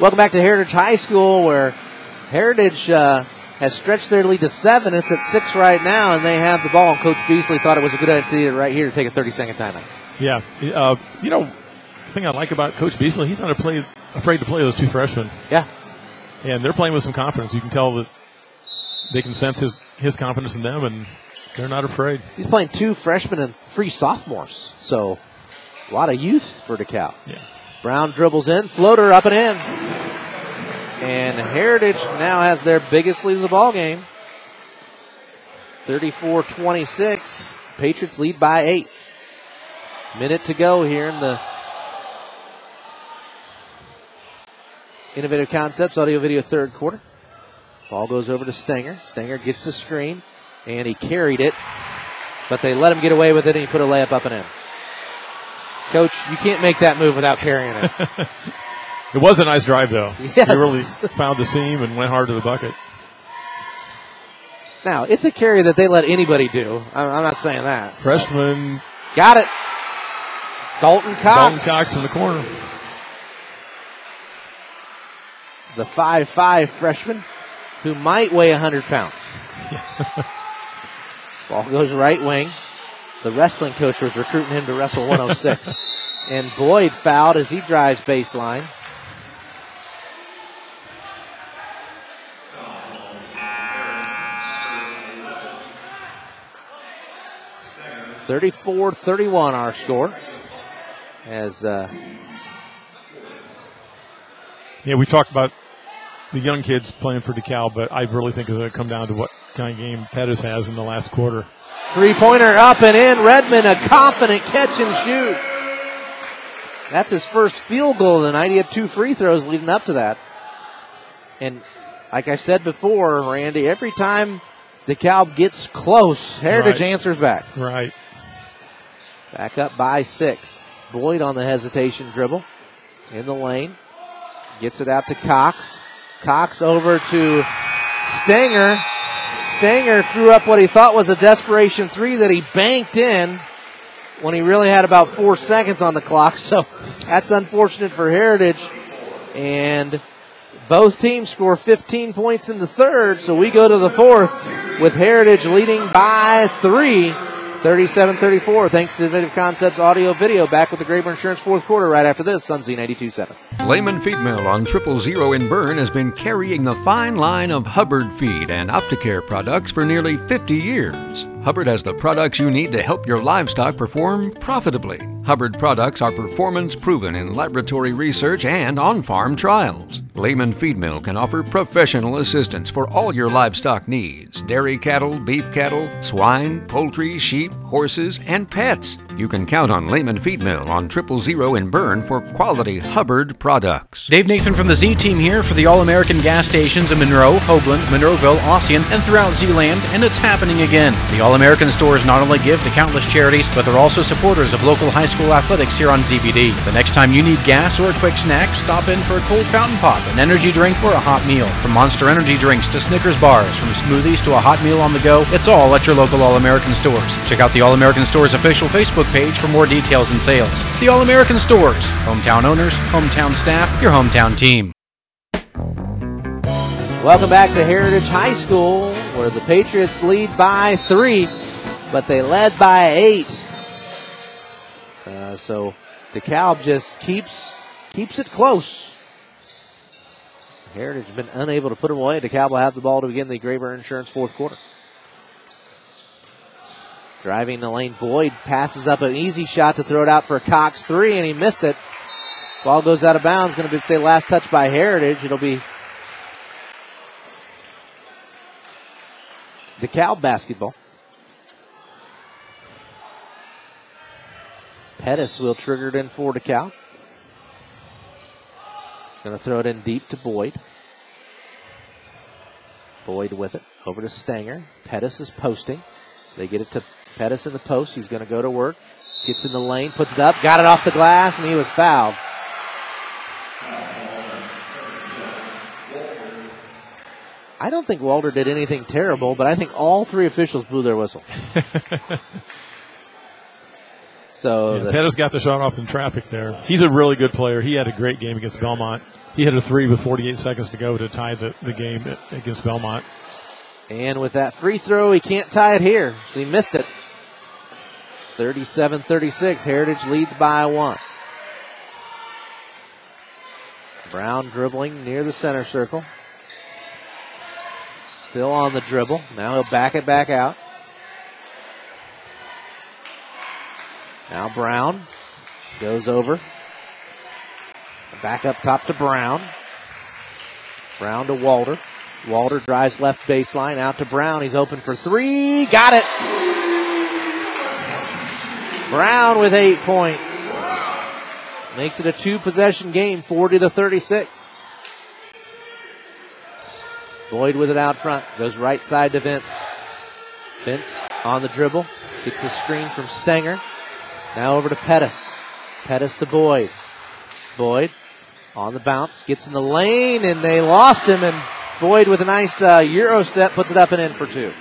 Welcome back to Heritage High School, where Heritage uh, has stretched their lead to seven. It's at six right now, and they have the ball. And Coach Beasley thought it was a good idea right here to take a 30 second timeout. Yeah. Uh, you know, the thing I like about Coach Beasley, he's not a play, afraid to play those two freshmen. Yeah. And they're playing with some confidence. You can tell that they can sense his, his confidence in them, and they're not afraid. He's playing two freshmen and three sophomores, so a lot of youth for DeKalb. Yeah. Brown dribbles in, floater up and in. And Heritage now has their biggest lead of the ball game. 34-26. Patriots lead by eight. Minute to go here in the Innovative Concepts audio video third quarter. Ball goes over to Stenger. Stenger gets the screen, and he carried it, but they let him get away with it, and he put a layup up and in. Coach, you can't make that move without carrying it. [laughs] It was a nice drive, though. Yes. He really found the seam and went hard to the bucket. now, it's a carry that they let anybody do. I'm, I'm not saying that. Freshman Got it. Dalton Cox. Dalton Cox from the corner. The five-five freshman who might weigh 100 pounds. [laughs] Ball goes right wing. The wrestling coach was recruiting him to wrestle 106. [laughs] and Boyd fouled as he drives baseline. Thirty-four, thirty-one. Our score. As uh, Yeah, we talked about the young kids playing for DeKalb, but I really think it's going to come down to what kind of game Pettis has in the last quarter. Three-pointer up and in. Redmond a confident catch and shoot. That's his first field goal of the night. He had two free throws leading up to that. And like I said before, Randy, every time DeKalb gets close, Heritage Right. answers back. Right. Back up by six. Boyd on the hesitation dribble in the lane. Gets it out to Cox. Cox over to Stenger. Stenger threw up what he thought was a desperation three that he banked in when he really had about four seconds on the clock. [laughs] So that's unfortunate for Heritage. And Both teams score 15 points in the third, so we go to the fourth with Heritage leading by three. 37-34 thanks to Innovative Concepts audio video. Back with the Graber Insurance fourth quarter right after this on Z92.7. Lehman Feed Mill on Triple Zero in Berne has been carrying the fine line of Hubbard Feed and Opticare products for nearly 50 years. Hubbard has the products you need to help your livestock perform profitably. Hubbard products are performance proven in laboratory research and on farm trials. Lehman Feed Mill can offer professional assistance for all your livestock needs dairy cattle, beef cattle, swine, poultry, sheep, horses, and pets. You can count on Lehman Feed Mill on Triple Zero in Berne for quality Hubbard products. Dave Nathan from the Z Team here for the All American gas stations in Monroe, Hoagland, Monroeville, Ossian, and throughout Zeeland, and it's happening again. The All American stores not only give to countless charities, but they're also supporters of local high school athletics here on ZBD. The next time you need gas or a quick snack, stop in for a cold fountain pop, an energy drink, or a hot meal. From Monster Energy drinks to Snickers bars, from smoothies to a hot meal on the go, it's all at your local All American stores. Check out the All American Stores official Facebook page for more details and sales. The All American Stores, hometown owners, hometown staff, your hometown team. Welcome back to Heritage High School, where the Patriots lead by three, but they led by eight. Uh, so DeKalb just keeps keeps it close. Heritage has been unable to put them away. DeKalb will have the ball to begin the Graber Insurance fourth quarter. Driving the lane, Boyd passes up an easy shot to throw it out for Cox three, and he missed it. Ball goes out of bounds. Going to be say last touch by Heritage. It'll be DeKalb basketball. Pettis will trigger it in for DeKalb. Going to throw it in deep to Boyd. Boyd with it. Over to Stenger. Pettis is posting. They get it to Pettis in the post. He's going to go to work. Gets in the lane, puts it up, got it off the glass, and he was fouled. I don't think Walter did anything terrible, but I think all three officials blew their whistle. [laughs] so Yeah, the- Pettis got the shot off in traffic there. He's a really good player. He had a great game against Bellmont. He hit a three with 48 seconds to go to tie the, the game against Bellmont. And with that free throw, he can't tie it here. So he missed it. 37 36. Heritage leads by one. Brown dribbling near the center circle. Still on the dribble. Now he'll back it back out. Now Brown goes over. Back up top to Brown. Brown to Walter. Walter drives left baseline out to Brown. He's open for three. Got it. Brown with eight points. Makes it a two possession game, 40 to 36. Boyd with it out front. Goes right side to Vince. Vince on the dribble. Gets the screen from Stenger. Now over to Pettis. Pettis to Boyd. Boyd on the bounce. Gets in the lane and they lost him and Boyd with a nice uh, Euro step puts it up and in for two.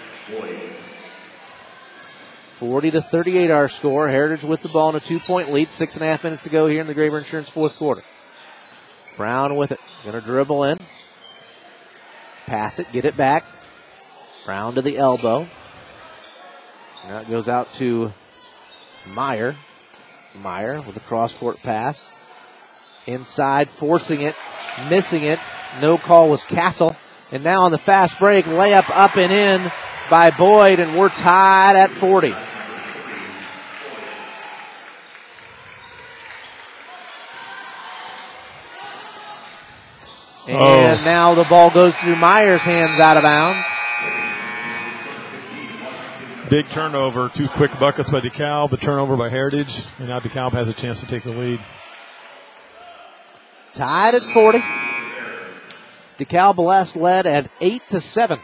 40 to 38 our score. Heritage with the ball in a two point lead. Six and a half minutes to go here in the Graber Insurance fourth quarter. Brown with it. Gonna dribble in. Pass it. Get it back. Brown to the elbow. Now it goes out to Meyer. Meyer with a cross court pass. Inside, forcing it, missing it. No call was Castle. And now on the fast break, layup up and in by Boyd, and we're tied at 40. And Oh. now the ball goes through Meyer's hands out of bounds. Big turnover, two quick buckets by DeKalb, a turnover by Heritage, and now DeKalb has a chance to take the lead. Tied at 40. DeKalb Bless led at 8 to 7.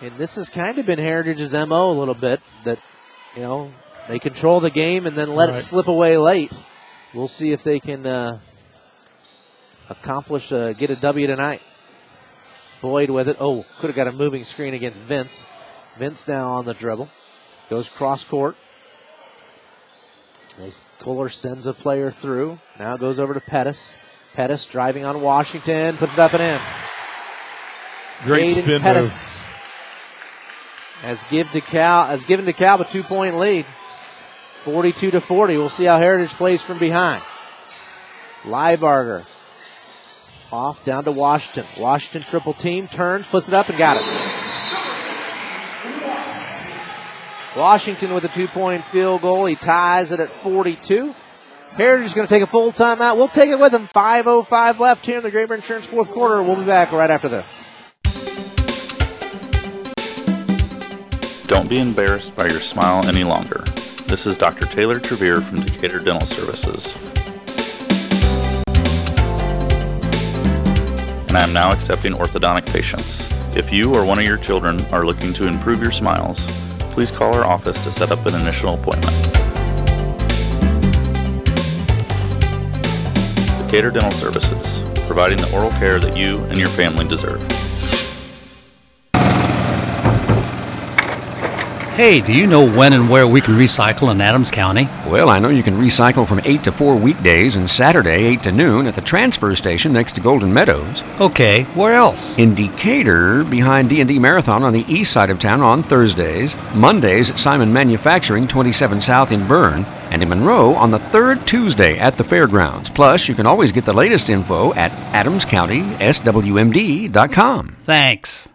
And this has kind of been Heritage's MO a little bit that, you know, they control the game and then let it slip away late. We'll see if they can uh, accomplish, uh, get a W tonight. Boyd with it. Oh, could have got a moving screen against Vince. Vince now on the dribble. Goes cross court. Nice. Kohler sends a player through. Now goes over to Pettis. Pettis driving on Washington, puts it up and in. Great Caden spin Pettis has give DeKalb has given to Cal a two point lead. 42 to 40. We'll see how Heritage plays from behind. Liebarger off down to Washington. Washington triple team turns, puts it up and got it. Washington with a two point field goal. He ties it at 42. Heritage is going to take a full timeout. We'll take it with him. 5.05 left here in the Great Britain Insurance fourth quarter. We'll be back right after this. Don't be embarrassed by your smile any longer. This is Dr. Taylor Trevere from Decatur Dental Services. And I am now accepting orthodontic patients. If you or one of your children are looking to improve your smiles, please call our office to set up an initial appointment. Decatur Dental Services, providing the oral care that you and your family deserve. Hey, do you know when and where we can recycle in Adams County? Well, I know you can recycle from 8 to 4 weekdays and Saturday 8 to noon at the transfer station next to Golden Meadows. Okay, where else? In Decatur, behind D&D Marathon on the east side of town on Thursdays, Mondays at Simon Manufacturing 27 South in Berne, and in Monroe on the third Tuesday at the fairgrounds. Plus, you can always get the latest info at adamscountyswmd.com. Thanks.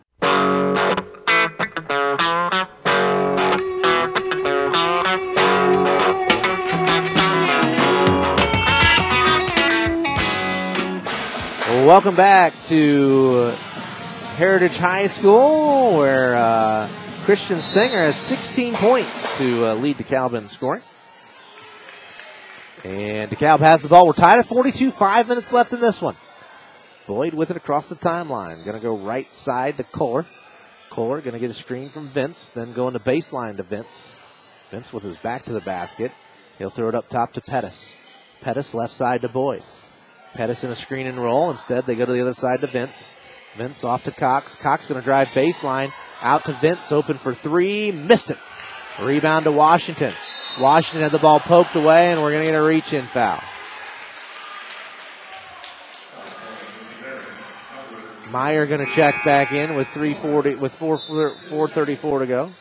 Welcome back to Heritage High School, where uh, Christian Stenger has 16 points to uh, lead DeKalb in scoring. And DeKalb has the ball. We're tied at 42. Five minutes left in this one. Boyd with it across the timeline. Going to go right side to Kohler. Kohler going to get a screen from Vince, then going to baseline to Vince. Vince with his back to the basket. He'll throw it up top to Pettis. Pettis left side to Boyd. Pettis in a screen and roll. Instead, they go to the other side to Vince. Vince off to Cox. Cox going to drive baseline. Out to Vince. Open for three. Missed it. Rebound to Washington. Washington had the ball poked away, and we're going to get a reach in foul. Meyer going to check back in with 340 with 4 434 to go.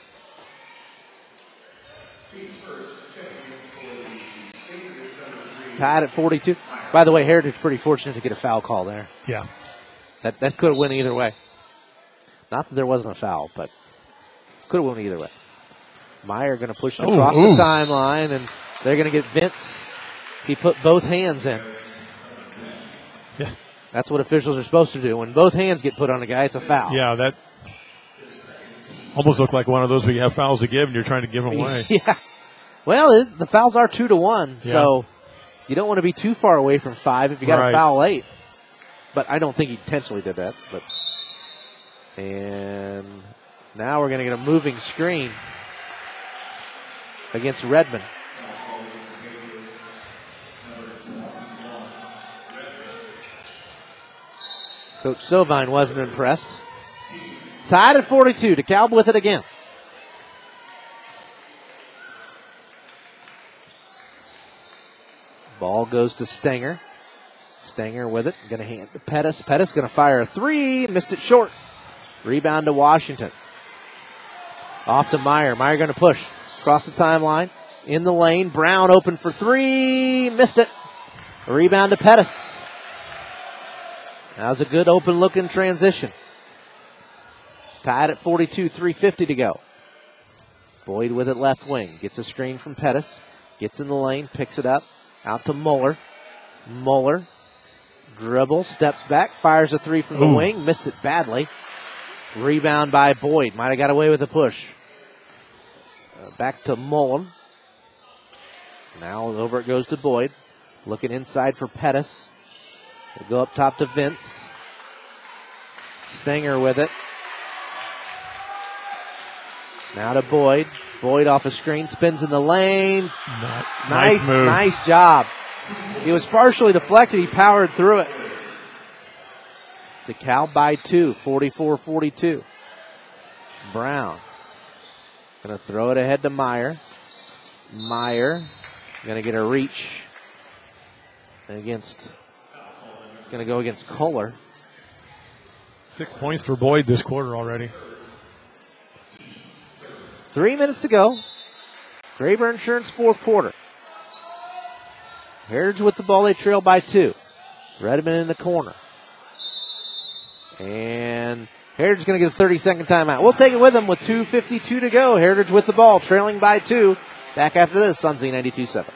Tied at 42. By the way, Heritage pretty fortunate to get a foul call there. Yeah. That that could have went either way. Not that there wasn't a foul, but could have went either way. Meyer going to push it across ooh. the timeline, and they're going to get Vince. He put both hands in. Yeah. That's what officials are supposed to do. When both hands get put on a guy, it's a foul. Yeah, that almost looked like one of those where you have fouls to give and you're trying to give them away. [laughs] yeah. Well, it, the fouls are two to one, so you don't want to be too far away from five if you got Right. a foul late. But I don't think he intentionally did that. But and now we're going to get a moving screen against Redmond. Coach Sovine wasn't impressed. Tied at 42. DeKalb with it again. Ball goes to Stenger. Stenger with it. Going to hand to Pettis. Pettis going to fire a three. Missed it short. Rebound to Washington. Off to Meyer. Meyer going to push. Across the timeline. In the lane. Brown open for three. Missed it. Rebound to Pettis. That was a good open looking transition. Tied at 42, 350 to go. Boyd with it left wing. Gets a screen from Pettis. Gets in the lane, picks it up. Out to Muller. Muller. Dribble, steps back, fires a three from the Ooh. wing. Missed it badly. Rebound by Boyd. Might have got away with a push. Uh, back to Mullen. Now over it goes to Boyd. Looking inside for Pettis. They go up top to Vince. Stenger with it. Now to Boyd. Boyd off a screen, spins in the lane. nice Nice, nice job. He was partially deflected. He powered through it. DeKalb by two, 44-42. Brown. Gonna throw it ahead to Meyer. Meyer gonna get a reach against it's to go against Kohler. Six points for Boyd this quarter already. Three minutes to go. Graber Insurance fourth quarter. Heritage with the ball. They trail by two. Redmond in the corner. And Heritage is going to get a 30 second timeout. We'll take it with them with 2.52 to go. Heritage with the ball, trailing by two. Back after this on Z92 7.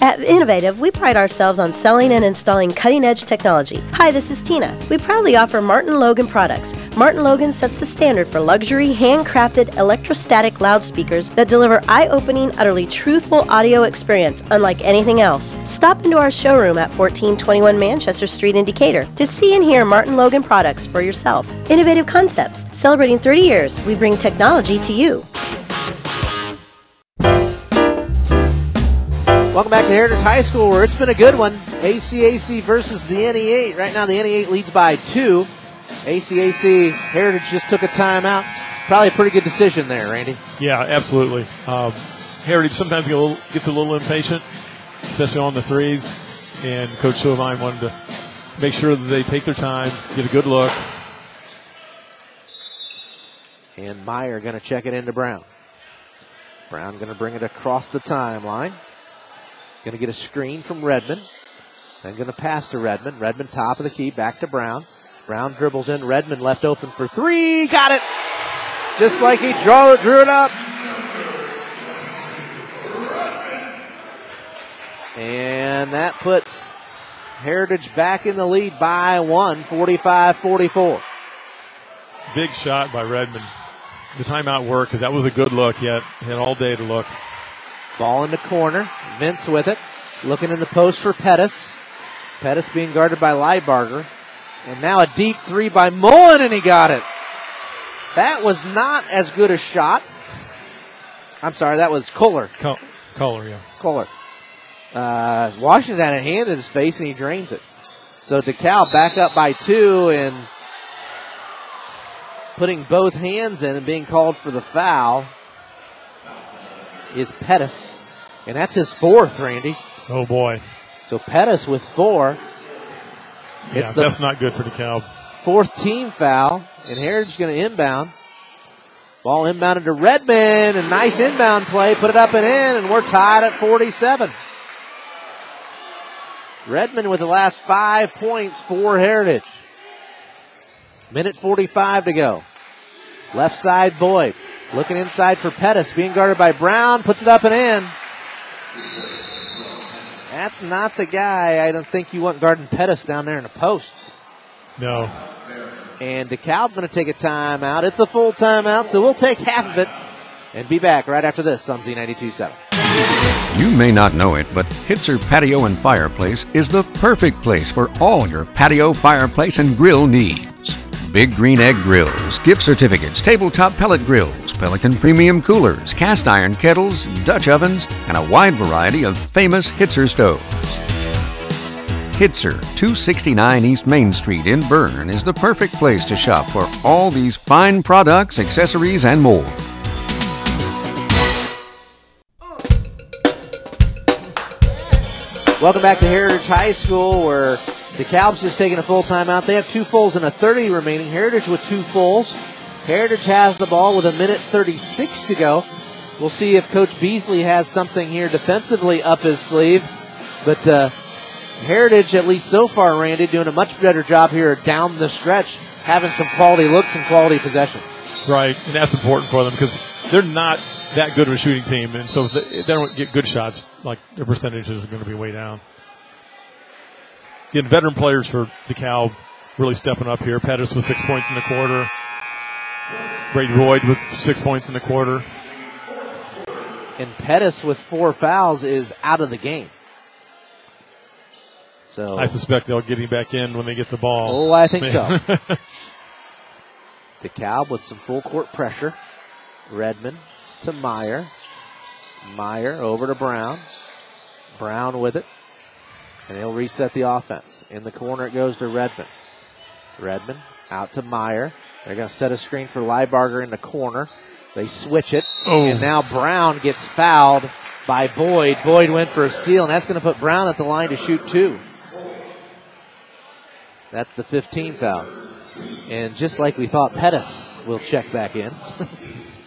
At Innovative, we pride ourselves on selling and installing cutting edge technology. Hi, this is Tina. We proudly offer Martin Logan products. Martin Logan sets the standard for luxury, handcrafted electrostatic loudspeakers that deliver eye opening, utterly truthful audio experience unlike anything else. Stop into our showroom at 1421 Manchester Street in Decatur to see and hear Martin Logan products for yourself. Innovative Concepts. Celebrating 30 years, we bring technology to you. Welcome back to Heritage High School, where it's been a good one. ACAC versus the NE8. Right now, the NE8 leads by two. ACAC Heritage just took a timeout. Probably a pretty good decision there, Randy. Yeah, absolutely. Um, Heritage sometimes get a little, gets a little impatient, especially on the threes. And Coach Silvine wanted to make sure that they take their time, get a good look. And Meyer going to check it into Brown. Brown going to bring it across the timeline. Going to get a screen from Redmond. Then going to pass to Redmond. Redmond top of the key, back to Brown. Brown dribbles in. Redmond left open for three. Got it. Just like he drew, drew it up. And that puts Heritage back in the lead by one, 45 44. Big shot by Redmond. The timeout worked because that was a good look. He had, he had all day to look. Ball in the corner. Vince with it. Looking in the post for Pettis. Pettis being guarded by Liebarger. And now a deep three by Mullen, and he got it. That was not as good a shot. I'm sorry, that was Kohler. Co- Kohler, yeah. Kohler. Uh, Washington had a hand in his face, and he drains it. So DeKalb back up by two, and putting both hands in and being called for the foul is Pettis. And that's his fourth, Randy. Oh, boy. So Pettis with four. Yeah, that's not good for DeKalb. Fourth team foul, and Heritage going to inbound. Ball inbounded to Redmond, and nice inbound play. Put it up and in, and we're tied at 47. Redmond with the last five points for Heritage. Minute 45 to go. Left side, Boyd. Looking inside for Pettis, being guarded by Brown, puts it up and in. That's not the guy. I don't think you want guarding Pettis down there in the post. No. And DeKalb's going to take a timeout. It's a full timeout, so we'll take half of it and be back right after this on Z92.7. You may not know it, but Hitzer Patio and Fireplace is the perfect place for all your patio, fireplace, and grill needs. Big Green Egg grills, gift certificates, tabletop pellet grills, Pelican premium coolers, cast iron kettles, Dutch ovens, and a wide variety of famous Hitzer stoves. Hitzer, 269 East Main Street in Berne, is the perfect place to shop for all these fine products, accessories, and more. Welcome back to Heritage High School, where DeKalb's just taking a full timeout. They have two fulls and a 30 remaining. Heritage with two fulls. Heritage has the ball with a minute 36 to go. We'll see if Coach Beasley has something here defensively up his sleeve. But uh, Heritage, at least so far, Randy, doing a much better job here down the stretch, having some quality looks and quality possessions. Right, and that's important for them because they're not that good of a shooting team, and so if they, don't get good shots, like their percentages are going to be way down. Again, veteran players for DeKalb really stepping up here. Pettis with six points in the quarter. Brady Boyd with six points in the quarter. And Pettis with four fouls is out of the game. So I suspect they'll get him back in when they get the ball. Oh, I think so. [laughs] DeKalb with some full court pressure. Redmond to Meyer. Meyer over to Brown. Brown with it. And he'll reset the offense. In the corner it goes to Redmond. Redmond out to Meyer. They're going to set a screen for Liebarger in the corner. They switch it. Oh. And now Brown gets fouled by Boyd. Boyd went for a steal, and that's going to put Brown at the line to shoot two. That's the 15 foul. And just like we thought, Pettis will check back in.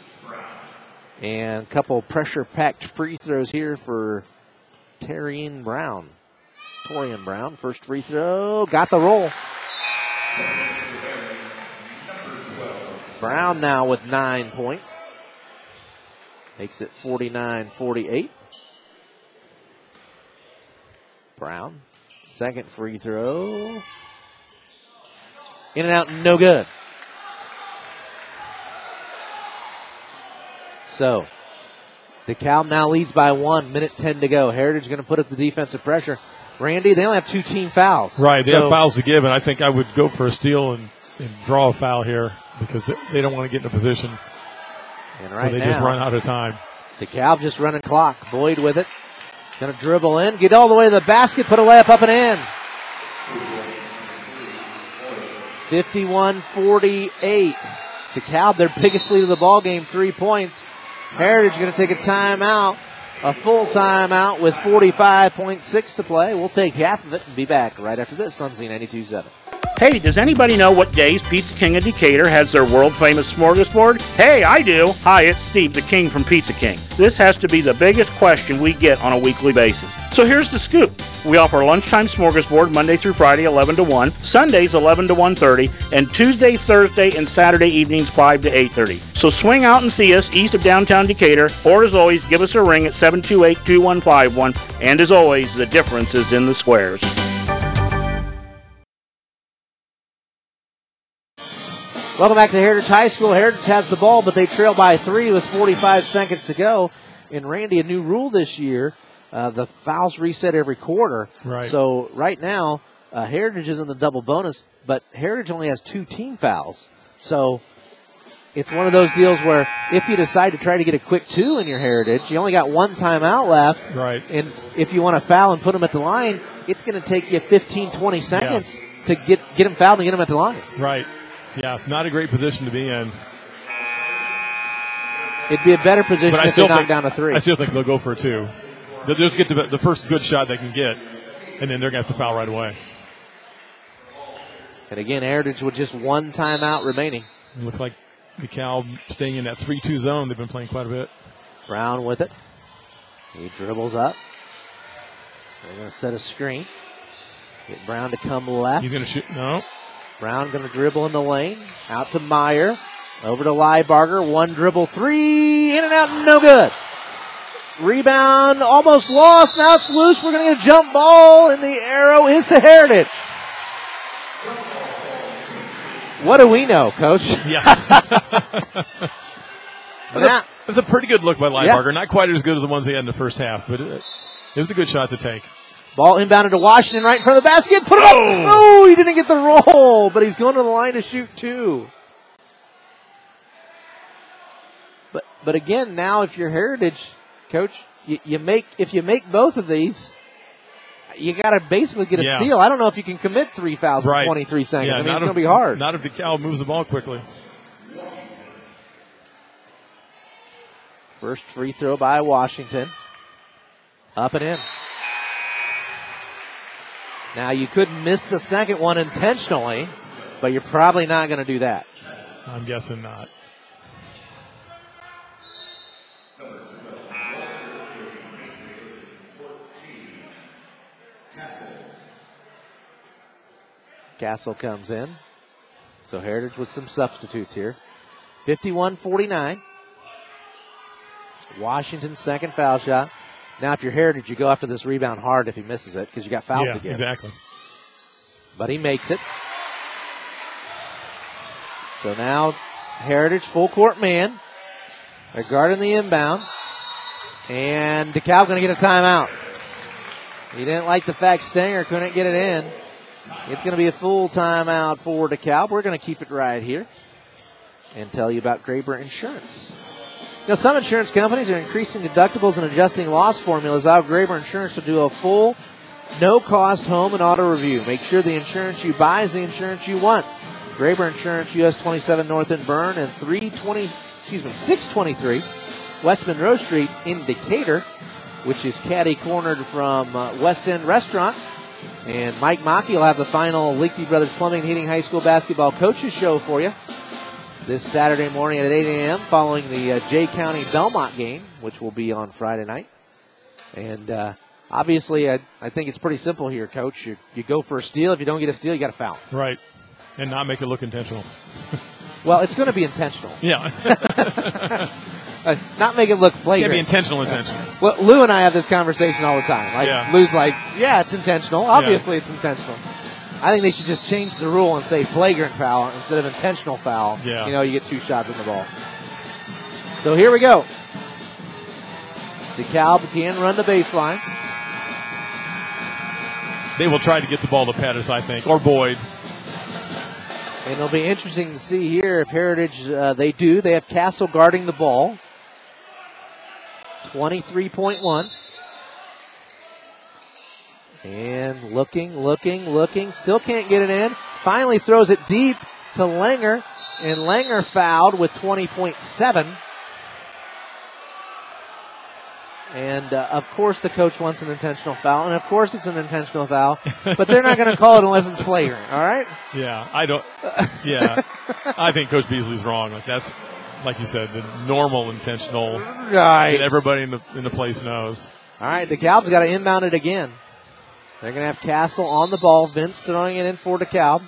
[laughs] and a couple pressure packed free throws here for Torian Brown. Torian Brown, first free throw, got the roll. Brown now with nine points. Makes it 49 48. Brown, second free throw. In and out, no good. So, DeKalb now leads by one, minute 10 to go. Heritage going to put up the defensive pressure. Randy, they only have two team fouls. Right, they So- have fouls to give, and I think I would go for a steal and, and draw a foul here because they- they don't want to get in a position And where right they now, just run out of time. The DeKalb just running clock. Boyd with it. Going to dribble in, get all the way to the basket, put a layup up and in. 51 48. DeKalb, their biggest lead of the ball game, three points. Heritage going to take a timeout, a full timeout with 45.6 to play. We'll take half of it and be back right after this on Z92.7. Hey, does anybody know what days Pizza King of Decatur has their world famous smorgasbord? Hey, I do. Hi, it's Steve, the King from Pizza King. This has to be the biggest question we get on a weekly basis. So here's the scoop. We offer lunchtime smorgasbord Monday through Friday 11 to 1, Sundays 11 to 1:30, and Tuesday, Thursday, and Saturday evenings 5 to 8:30. So swing out and see us east of downtown Decatur, or as always, give us a ring at 728-2151. And as always, the difference is in the squares. Welcome back to Heritage High School. Heritage has the ball, but they trail by three with 45 seconds to go. And Randy, a new rule this year: uh, the fouls reset every quarter. Right. So right now, uh, Heritage is in the double bonus, but Heritage only has two team fouls. So it's one of those deals where if you decide to try to get a quick two in your Heritage, you only got one timeout left. Right. And if you want to foul and put them at the line, it's going to take you 15, 20 seconds to get get them fouled and get them at the line. Right. Yeah, not a great position to be in. It'd be a better position But if they knock think, down a three. I still think they'll go for a two. They'll just get the, the first good shot they can get, and then they're going to have to foul right away. And again, Heritage with just one timeout remaining. It looks like DeKalb staying in that 3-2 zone. They've been playing quite a bit. Brown with it. He dribbles up. They're going to set a screen. Get Brown to come left. He's going to shoot. No. Brown going to dribble in the lane. Out to Meyer. Over to Liebarger. One dribble three. In and out. No good. Rebound almost lost. Now it's loose. We're going to get a jump ball. And the arrow is to Heritage. What do we know, Coach? Yeah. [laughs] It was, a, it was a pretty good look by Liebarger. Not quite as good as the ones he had in the first half, but it, it was a good shot to take. Ball inbounded to Washington right in front of the basket. Put it up. Oh, he didn't get the roll, but he's going to the line to shoot two. But but again, now if you're Heritage, coach, you, you make if you make both of these, you got to basically get a Yeah. steal. I don't know if you can commit three fouls in 23 seconds. Yeah, I mean, it's going to be hard. Not if DeKalb moves the ball quickly. First free throw by Washington. Up and in. Now you could miss the second one intentionally, but you're probably not going to do that. I'm guessing not. Castle comes in. So Heritage with some substitutes here. 51 49. Washington's second foul shot. Now, if you're Heritage, you go after this rebound hard if he misses it because you got fouls yeah, give. exactly. But he makes it. So now Heritage full court man. They're guarding the inbound. And DeKalb going to get a timeout. He didn't like the fact Stenger couldn't get it in. It's going to be a full timeout for DeKalb. We're going to keep it right here and tell you about Graber Insurance. Now, some insurance companies are increasing deductibles and adjusting loss formulas. Out Graber Insurance will do a full, no-cost home and auto review. Make sure the insurance you buy is the insurance you want. Graber Insurance, US 27 North and Berne, and 320, excuse me, 623 West Monroe Street in Decatur. which is caddy cornered from uh, West End Restaurant. And Mike Mockey will have the final Liechty Brothers Plumbing and Heating High School Basketball Coaches Show for you this Saturday morning at 8 a.m. following the uh, Jay County Bellmont game, which will be on Friday night. And uh, obviously, I, I think it's pretty simple here, Coach. You, you go for a steal. If you don't get a steal, you got to foul. Right. And not make it look intentional. [laughs] Well, it's going to be intentional. Yeah. [laughs] [laughs] Uh, not make it look flagrant. Can't be intentional, intentional. Well, Lou and I have this conversation all the time. Like Yeah. Lou's like, yeah, it's intentional. Obviously, it's intentional. I think they should just change the rule and say flagrant foul instead of intentional foul. Yeah. You know, you get two shots in the ball. So here we go. DeKalb can run the baseline. They will try to get the ball to Pettis, I think, or Boyd. And it'll be interesting to see here if Heritage, uh, they do. They have Castle guarding the ball. 23.1. And looking, looking, looking. Still can't get it in. Finally throws it deep to Langer. And Langer fouled with 20.7. And uh, of course, the coach wants an intentional foul. And of course, it's an intentional foul. [laughs] But they're not going to call it unless it's flagrant. All right? Yeah, I don't. Yeah, I think Coach Beasley's wrong. Like that's, like you said, the normal intentional. Right. That everybody in the in the place knows. All right, DeKalb's got to inbound it again. They're going to have Castle on the ball. Vince throwing it in for DeKalb.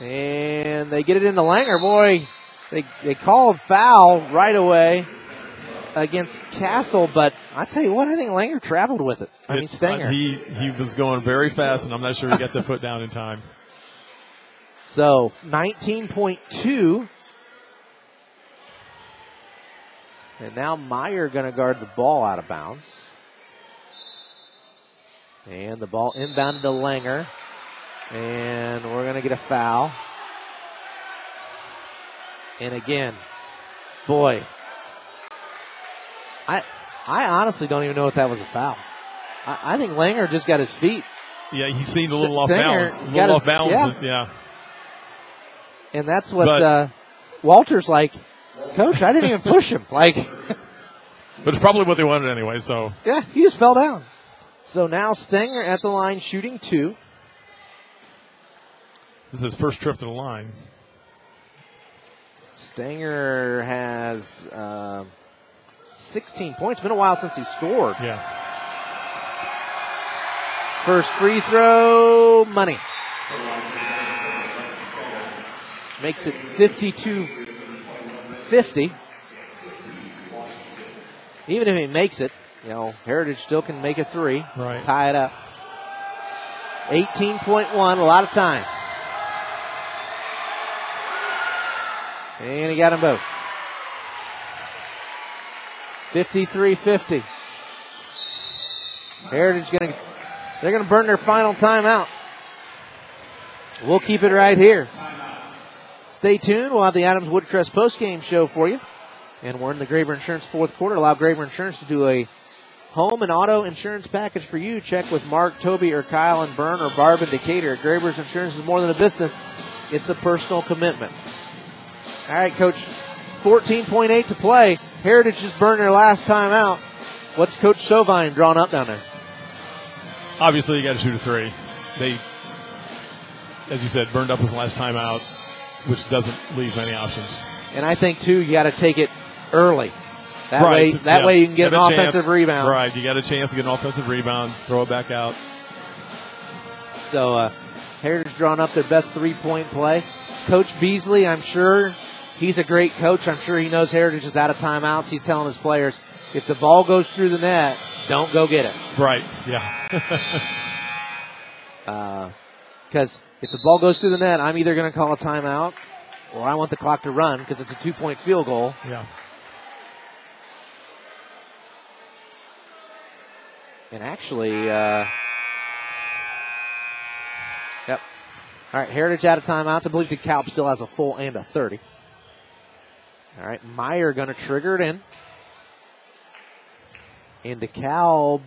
And they get it into Langer. Boy, they, they called foul right away against Castle, but I tell you what, I think Langer traveled with it. I mean, It's- Stenger. uh, he he was going very fast, and I'm not sure he got the foot down in time. So 19.2. And now Meyer going to guard the ball out of bounds. And the ball inbounded to Langer. And we're going to get a foul. And again, boy, I I honestly don't even know if that was a foul. I, I think Langer just got his feet. Yeah, he seemed a little off balance. A little off balance. yeah. and- yeah. And that's what But- uh, Walter's like, Coach, I didn't even push him. Like, [laughs] But it's probably what they wanted anyway. So yeah, he just fell down. So now Stenger at the line shooting two. this is his first trip to the line. Stenger has um 16 points. It's Been a while since he scored. Yeah. First free throw, money. Makes it 52 50. Even if he makes it, you know, Heritage still can make a three. Right. Tie it up. 18.1, a lot of time. And he got them both. 53-50. Heritage gonna they're gonna burn their final timeout. We'll keep it right here. Stay tuned. We'll have the Adams Woodcrest postgame show for you. And we're in the Graber Insurance fourth quarter. Allow Graber Insurance to do a home and auto insurance package for you. Check with Mark, Toby, or Kyle and Berne or Barb and Decatur. Graber's Insurance is more than a business. It's a personal commitment. All right, Coach. 14.8 to play. Heritage just burned their last time out. What's Coach Sovine drawn up down there? Obviously, you got to shoot a three. They, as you said, burned up his last time out, which doesn't leave many options. And I think too, you got to take it early. That Right, way, that yeah. way you can get Have an a chance. offensive rebound. Right, you got a chance to get an offensive rebound, throw it back out. So uh, Heritage drawn up their best three point play. Coach Beasley, I'm sure he's a great coach. I'm sure he knows Heritage is out of timeouts. He's telling his players, if the ball goes through the net, don't go get it. Right, yeah. [laughs] Because if the ball goes through the net, I'm either going to call a timeout or I want the clock to run because it's a two point field goal. yeah. And actually, uh, yep. All right, Heritage out of timeouts. I believe DeKalb still has a full and a 30. All right, Meyer going to trigger it in. And DeKalb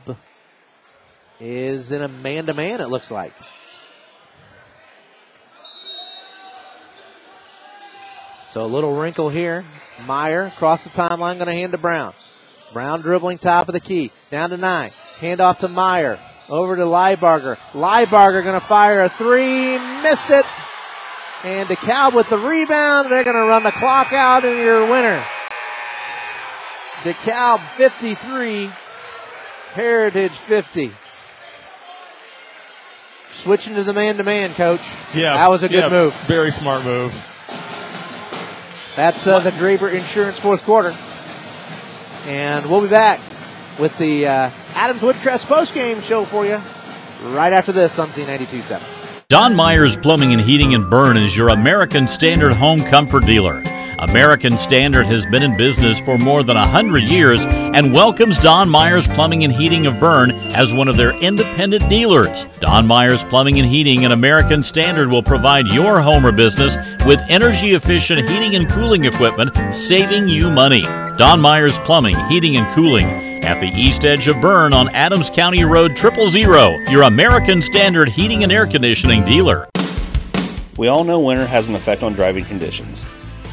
is in a man to man, it looks like. So a little wrinkle here. Meyer across the timeline, going to hand to Brown. Brown dribbling top of the key. Down to nine. Hand off to Meyer. Over to Liebarger. Liebarger going to fire a three. Missed it. And DeKalb with the rebound. They're going to run the clock out and your winner. DeKalb 53. Heritage 50. Switching to the man to man, coach. Yeah. That was a good yeah, move. Very smart move. That's uh, the Graber Insurance fourth quarter. And we'll be back with the uh, Adams Woodcrest post-game show for you right after this on Z92.7. Don Myers Plumbing and Heating in Berne is your American Standard home comfort dealer. American Standard has been in business for more than 100 years and welcomes Don Myers Plumbing and Heating of Berne as one of their independent dealers. Don Myers Plumbing and Heating and American Standard will provide your home or business with energy efficient heating and cooling equipment, saving you money. Don Myers Plumbing, Heating and Cooling at the east edge of Berne on Adams County Road Triple Zero, your American Standard heating and air conditioning dealer. We all know winter has an effect on driving conditions.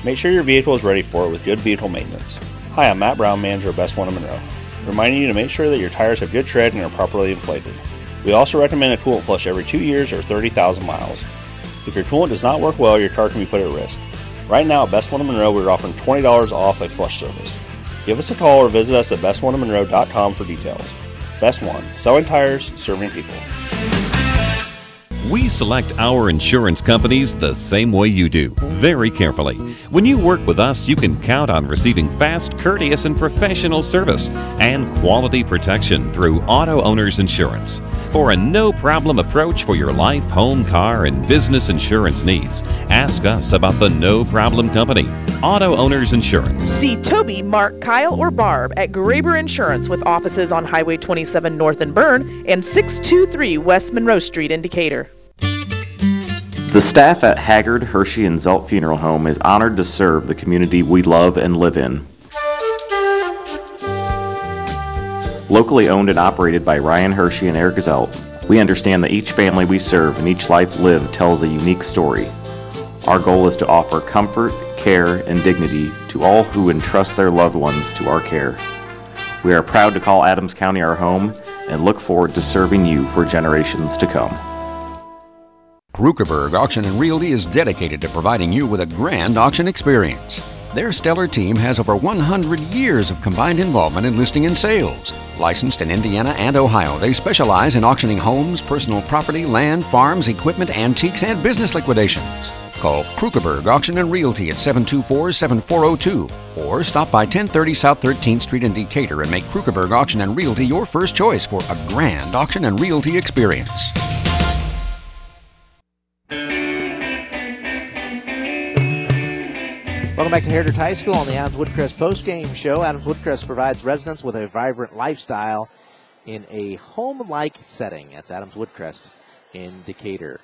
Make sure your vehicle is ready for it with good vehicle maintenance. Hi, I'm Matt Brown, manager of Best One of Monroe, reminding you to make sure that your tires have good tread and are properly inflated. We also recommend a coolant flush every two years or 30,000 miles. If your coolant does not work well, your car can be put at risk. Right now at Best One of Monroe, we're offering $20 off a flush service. Give us a call or visit us at bestoneofmonroe.com for details. Best One, selling tires, serving people. We select our insurance companies the same way you do, very carefully. When you work with us, you can count on receiving fast, courteous, and professional service and quality protection through Auto Owners Insurance. For a no problem approach for your life, home, car, and business insurance needs, ask us about the No Problem Company, Auto Owners Insurance. See Toby, Mark, Kyle, or Barb at Graber Insurance with offices on Highway 27 North in Berne and 623 West Monroe Street in Decatur. The staff at Haggard, Hershey, and Zelt Funeral Home is honored to serve the community we love and live in. Locally owned and operated by Ryan Hershey and Eric Zelt, we understand that each family we serve and each life lived tells a unique story. Our goal is to offer comfort, care, and dignity to all who entrust their loved ones to our care. We are proud to call Adams County our home and look forward to serving you for generations to come. Krukeberg Auction and Realty is dedicated to providing you with a grand auction experience. Their stellar team has over 100 years of combined involvement in listing and sales. Licensed in Indiana and Ohio, they specialize in auctioning homes, personal property, land, farms, equipment, antiques, and business liquidations. Call Krukeberg Auction and Realty at 724-7402 or stop by 1030 South 13th Street in Decatur and make Krukeberg Auction and Realty your first choice for a grand auction and realty experience. Welcome back to Heritage High School on the Adams Woodcrest post-game show. Adams Woodcrest provides residents with a vibrant lifestyle in a home-like setting. That's Adams Woodcrest in Decatur.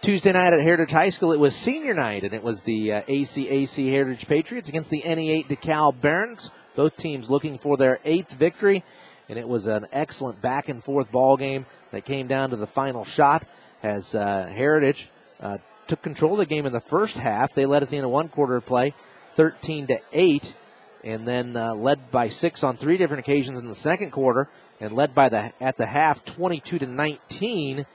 Tuesday night at Heritage High School, it was senior night, and it was the uh, ACAC Heritage Patriots against the NE8 DeKalb Barons. Both teams looking for their eighth victory, and it was an excellent back and forth ball game that came down to the final shot as uh, Heritage uh, took control of the game in the first half. They led at the end of one quarter play, 13 to 8, and then uh, led by six on three different occasions in the second quarter, and led by the at the half 22 to 19.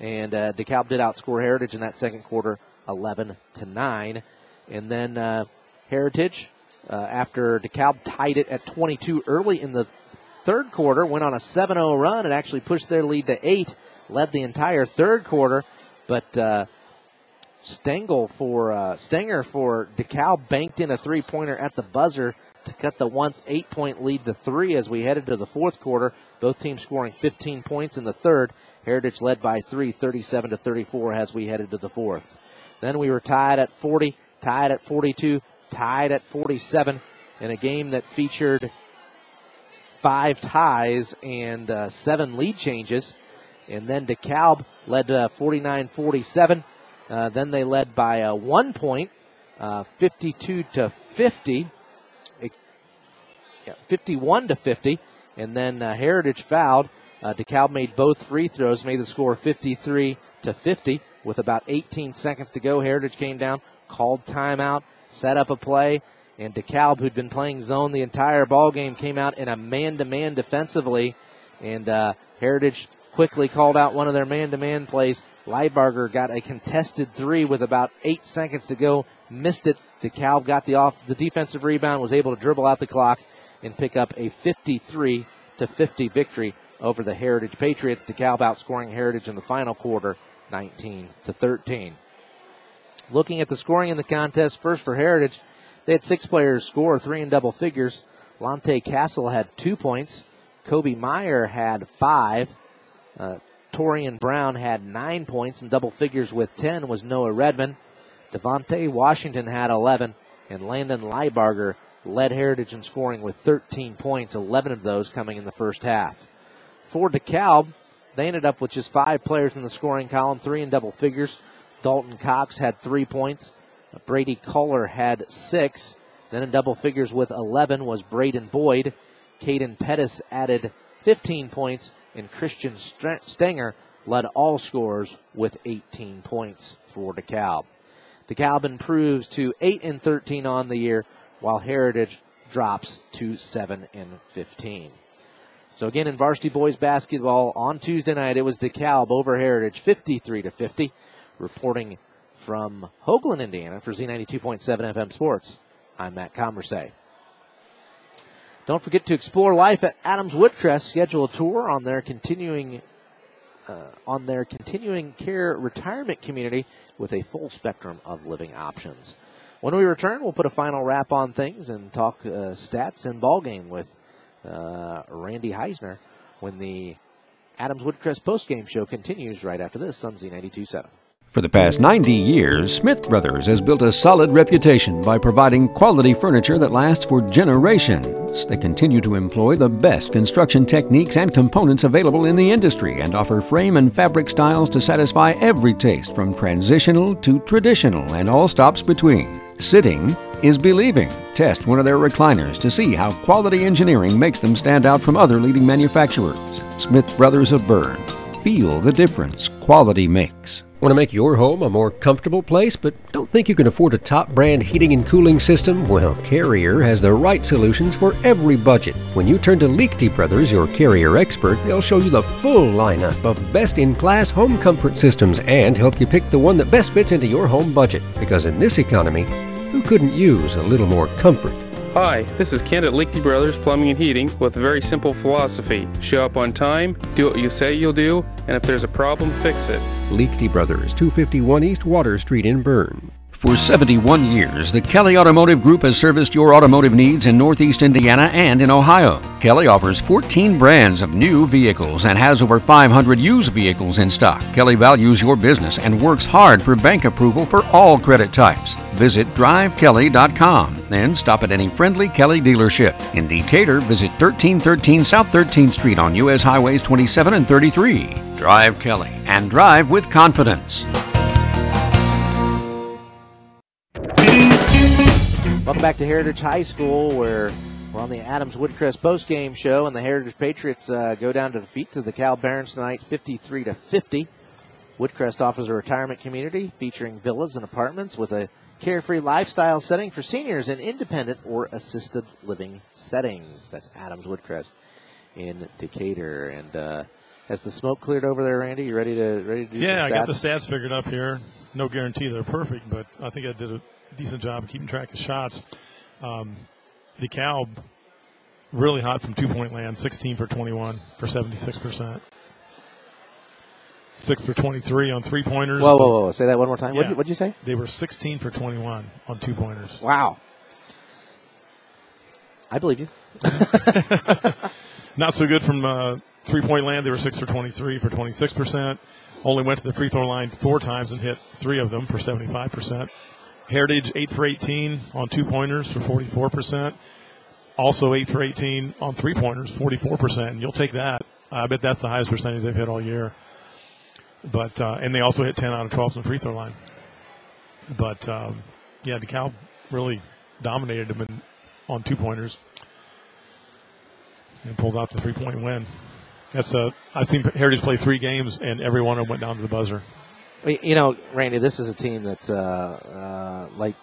And uh, DeKalb did outscore Heritage in that second quarter, 11 to 9. And then uh, Heritage, uh, after DeKalb tied it at 22 early in the third quarter, went on a 7-0 run and actually pushed their lead to eight. Led the entire third quarter, but uh, Stengel for uh, Stenger for DeKalb banked in a three pointer at the buzzer to cut the once eight point lead to three as we headed to the fourth quarter. Both teams scoring 15 points in the third. Heritage led by three, 37 to 34 as we headed to the fourth. Then we were tied at 40, tied at 42, tied at 47 in a game that featured five ties and uh, seven lead changes. And then DeKalb led 49 47. Uh, then they led by uh, one point, uh, 52 to 50. It, yeah, 51 to 50. And then uh, Heritage fouled. Uh, DeKalb made both free throws, made the score 53 to 50. With about 18 seconds to go, Heritage came down, called timeout, set up a play, And DeKalb, who'd been playing zone the entire ball game, came out in a man-to-man defensively, and Heritage quickly called out one of their man-to-man plays. Liebarger got a contested three with about eight seconds to go, missed it. DeKalb got the off the defensive rebound, was able to dribble out the clock and pick up a 53 to 50 victory over the Heritage Patriots. DeKalb outscoring Heritage in the final quarter, 19 to 13. Looking at the scoring in the contest, first for Heritage, they had six players score, three in double figures. Lante Castle had two points. Kobe Meyer had five. Uh, Torian Brown had nine points and double figures with 10 was Noah Redman. Devontae Washington had 11, and Landon Liebarger led Heritage in scoring with 13 points, 11 of those coming in the first half. For DeKalb, they ended up with just five players in the scoring column, three in double figures. Dalton Cox had three points. Brady Kohler had six. Then in double figures with 11 was Braden Boyd. Caden Pettis added 15 points, and Christian Stenger led all scorers with 18 points for DeKalb. DeKalb improves to 8 and 13 on the year, while Heritage drops to 7 and 15. So again, in varsity boys basketball on Tuesday night, it was DeKalb over Heritage, 53 to 50. Reporting from Hoagland, Indiana, for Z92.7 FM Sports. I'm Matt Commerce. Don't forget to explore life at Adams Woodcrest. Schedule a tour on their continuing uh, on their continuing care retirement community with a full spectrum of living options. When we return, we'll put a final wrap on things and talk uh, stats and ball game with uh, Randy Heisner when the Adams Woodcrest postgame show continues right after this on Z92.7. For the past 90 years, Smith Brothers has built a solid reputation by providing quality furniture that lasts for generations. They continue to employ the best construction techniques and components available in the industry and offer frame and fabric styles to satisfy every taste from transitional to traditional and all stops between. Sitting is believing. Test one of their recliners to see how quality engineering makes them stand out from other leading manufacturers. Smith Brothers of Berne. Feel the difference quality makes. Want to make your home a more comfortable place, but don't think you can afford a top brand heating and cooling system? Well, Carrier has the right solutions for every budget. When you turn to Liechty Brothers, your Carrier expert, they'll show you the full lineup of best in class home comfort systems and help you pick the one that best fits into your home budget. Because in this economy, who couldn't use a little more comfort? Hi, this is Kent at Liechty Brothers Plumbing and Heating with a very simple philosophy. Show up on time, do what you say you'll do, and if there's a problem, fix it. Liechty Brothers, 251 East Water Street in Berne. For 71 years, the Kelly Automotive Group has serviced your automotive needs in Northeast Indiana and in Ohio. Kelly offers 14 brands of new vehicles and has over 500 used vehicles in stock. Kelly values your business and works hard for bank approval for all credit types. Visit drivekelly.com and stop at any friendly Kelly dealership. In Decatur, visit 1313 South 13th Street on U.S. Highways 27 and 33. Drive Kelly and drive with confidence. Welcome back to Heritage High School, where we're on the Adams Woodcrest post game show, and the Heritage Patriots uh, go down to defeat to DeKalb Barons tonight, 53 to 50. Woodcrest offers a retirement community featuring villas and apartments with a carefree lifestyle setting for seniors in independent or assisted living settings. That's Adams Woodcrest in Decatur, and uh, has the smoke cleared over there, Randy? You ready to ready to do? Yeah, I got the stats? stats figured up here. No guarantee they're perfect, but I think I did a decent job of keeping track of shots. Um, DeKalb really hot from two point land, 16 for 21 for 76 percent. Six for 23 on three pointers. Whoa, whoa, whoa! Say that one more time. Yeah. What'd, you, what'd you say? They were 16 for 21 on two pointers. Wow. I believe you. [laughs] Not so good from uh, three point land. They were six for 23 for 26 percent. Only went to the free throw line four times and hit three of them for 75 percent. Heritage eight for 18 on two pointers for 44 percent. Also eight for 18 on three pointers, 44 percent. You'll take that. I bet that's the highest percentage they've hit all year. But uh, and they also hit 10 out of 12 from the free throw line. But um, yeah, DeKalb really dominated them in, on two pointers and pulled out the three point win. That's a I've seen Heritage play three games and every one of them went down to the buzzer. Mean, You know, Randy, this is a team that's uh, uh, like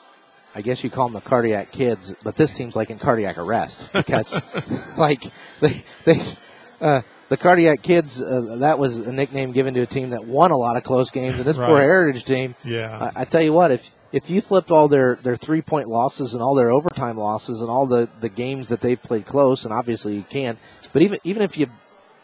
I guess you call them the cardiac kids, but this team's like in cardiac arrest [laughs] because, [laughs] like, they they uh, the cardiac kids. Uh, that was a nickname given to a team that won a lot of close games, and this poor Heritage team. Yeah. I, I tell you what, if if you flipped all their, their three point losses and all their overtime losses and all the, the games that they played close, and obviously you can, but even even if you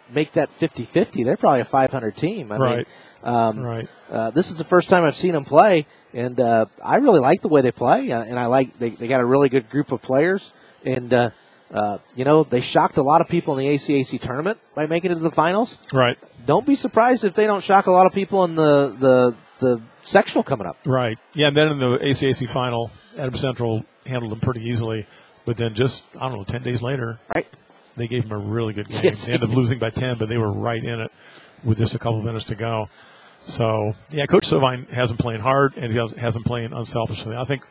make that 50-50, they're probably a 500 team. I mean, Right. Um, Right. Uh, this is the first time I've seen them play, and uh, I really like the way they play, uh, and I like they, they got a really good group of players, and uh, uh, you know they shocked a lot of people in the ACAC tournament by making it to the finals. Right. Don't be surprised if they don't shock a lot of people in the the the sectional coming up. Right. Yeah, and then in the ACAC final, Adams Central handled them pretty easily. But then just, I don't know, 10 days later, right. they gave them a really good [laughs] game. Yes, they ended up losing by 10, but they were right in it with just a couple of minutes to go. So, yeah, Coach Sovine has them playing hard and he has, them playing unselfishly. I think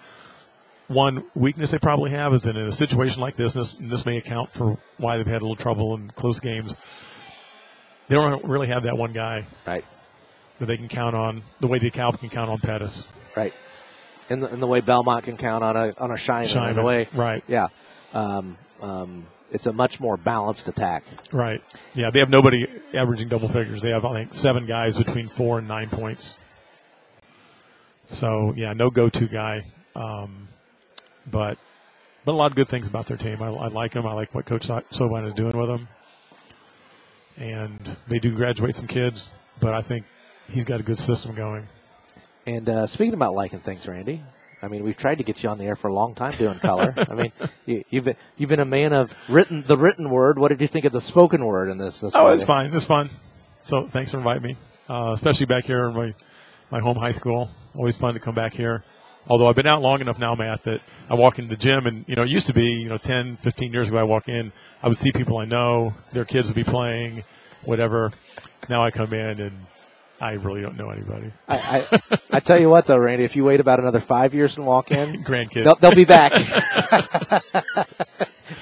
one weakness they probably have is that in a situation like this, and this, and this may account for why they've had a little trouble in close games, they don't really have that one guy right. that they can count on the way the DeKalb can count on Pettis. Right. In the, in the way Bellmont can count on a on a Shine, in the way right. Yeah. Um, um, it's a much more balanced attack. Right. Yeah, they have nobody averaging double figures. They have, I think, seven guys between four and nine points. So, yeah, no go to guy. Um, but but a lot of good things about their team. I, I like them. I like what Coach So- Sovine is doing with them. And they do graduate some kids, but I think he's got a good system going. And uh, speaking about liking things, Randy, I mean, we've tried to get you on the air for a long time doing color. I mean, [laughs] you, you've been, you've been a man of written the written word. What did you think of the spoken word in this? this Oh, it's fine. It's fun. So thanks for inviting me, uh, especially back here in my, my home high school. Always fun to come back here. Although I've been out long enough now, Matt, that I walk into the gym and, you know, it used to be, you know, 10, 15 years ago, I walk in, I would see people I know, their kids would be playing, whatever. Now I come in and I really don't know anybody. I, I, I tell you what, though, Randy, if you wait about another five years and walk in, [laughs] Grandkids. they'll, they'll be back. [laughs] [laughs]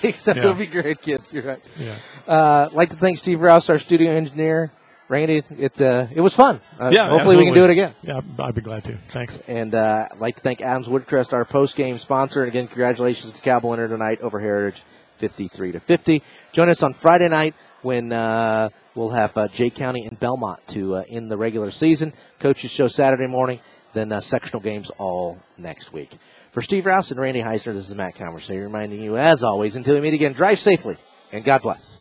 Except Yeah. they'll be grandkids. You're right. Yeah. Uh, I'd like to thank Steve Rouse, our studio engineer. Randy, it uh, it was fun. Uh, yeah. hopefully we can do it again. Yeah, I'd be glad to. Thanks. And uh, I'd like to thank Adams Woodcrest, our post game sponsor. And again, congratulations to Cowboy winner tonight over Heritage, fifty-three to fifty. Join us on Friday night when uh, we'll have uh, Jay County and Bellmont to uh, end the regular season. Coaches show Saturday morning, then uh, sectional games all next week. For Steve Rouse and Randy Heisner, this is Matt Conversation reminding you, as always, until we meet again, drive safely and God bless.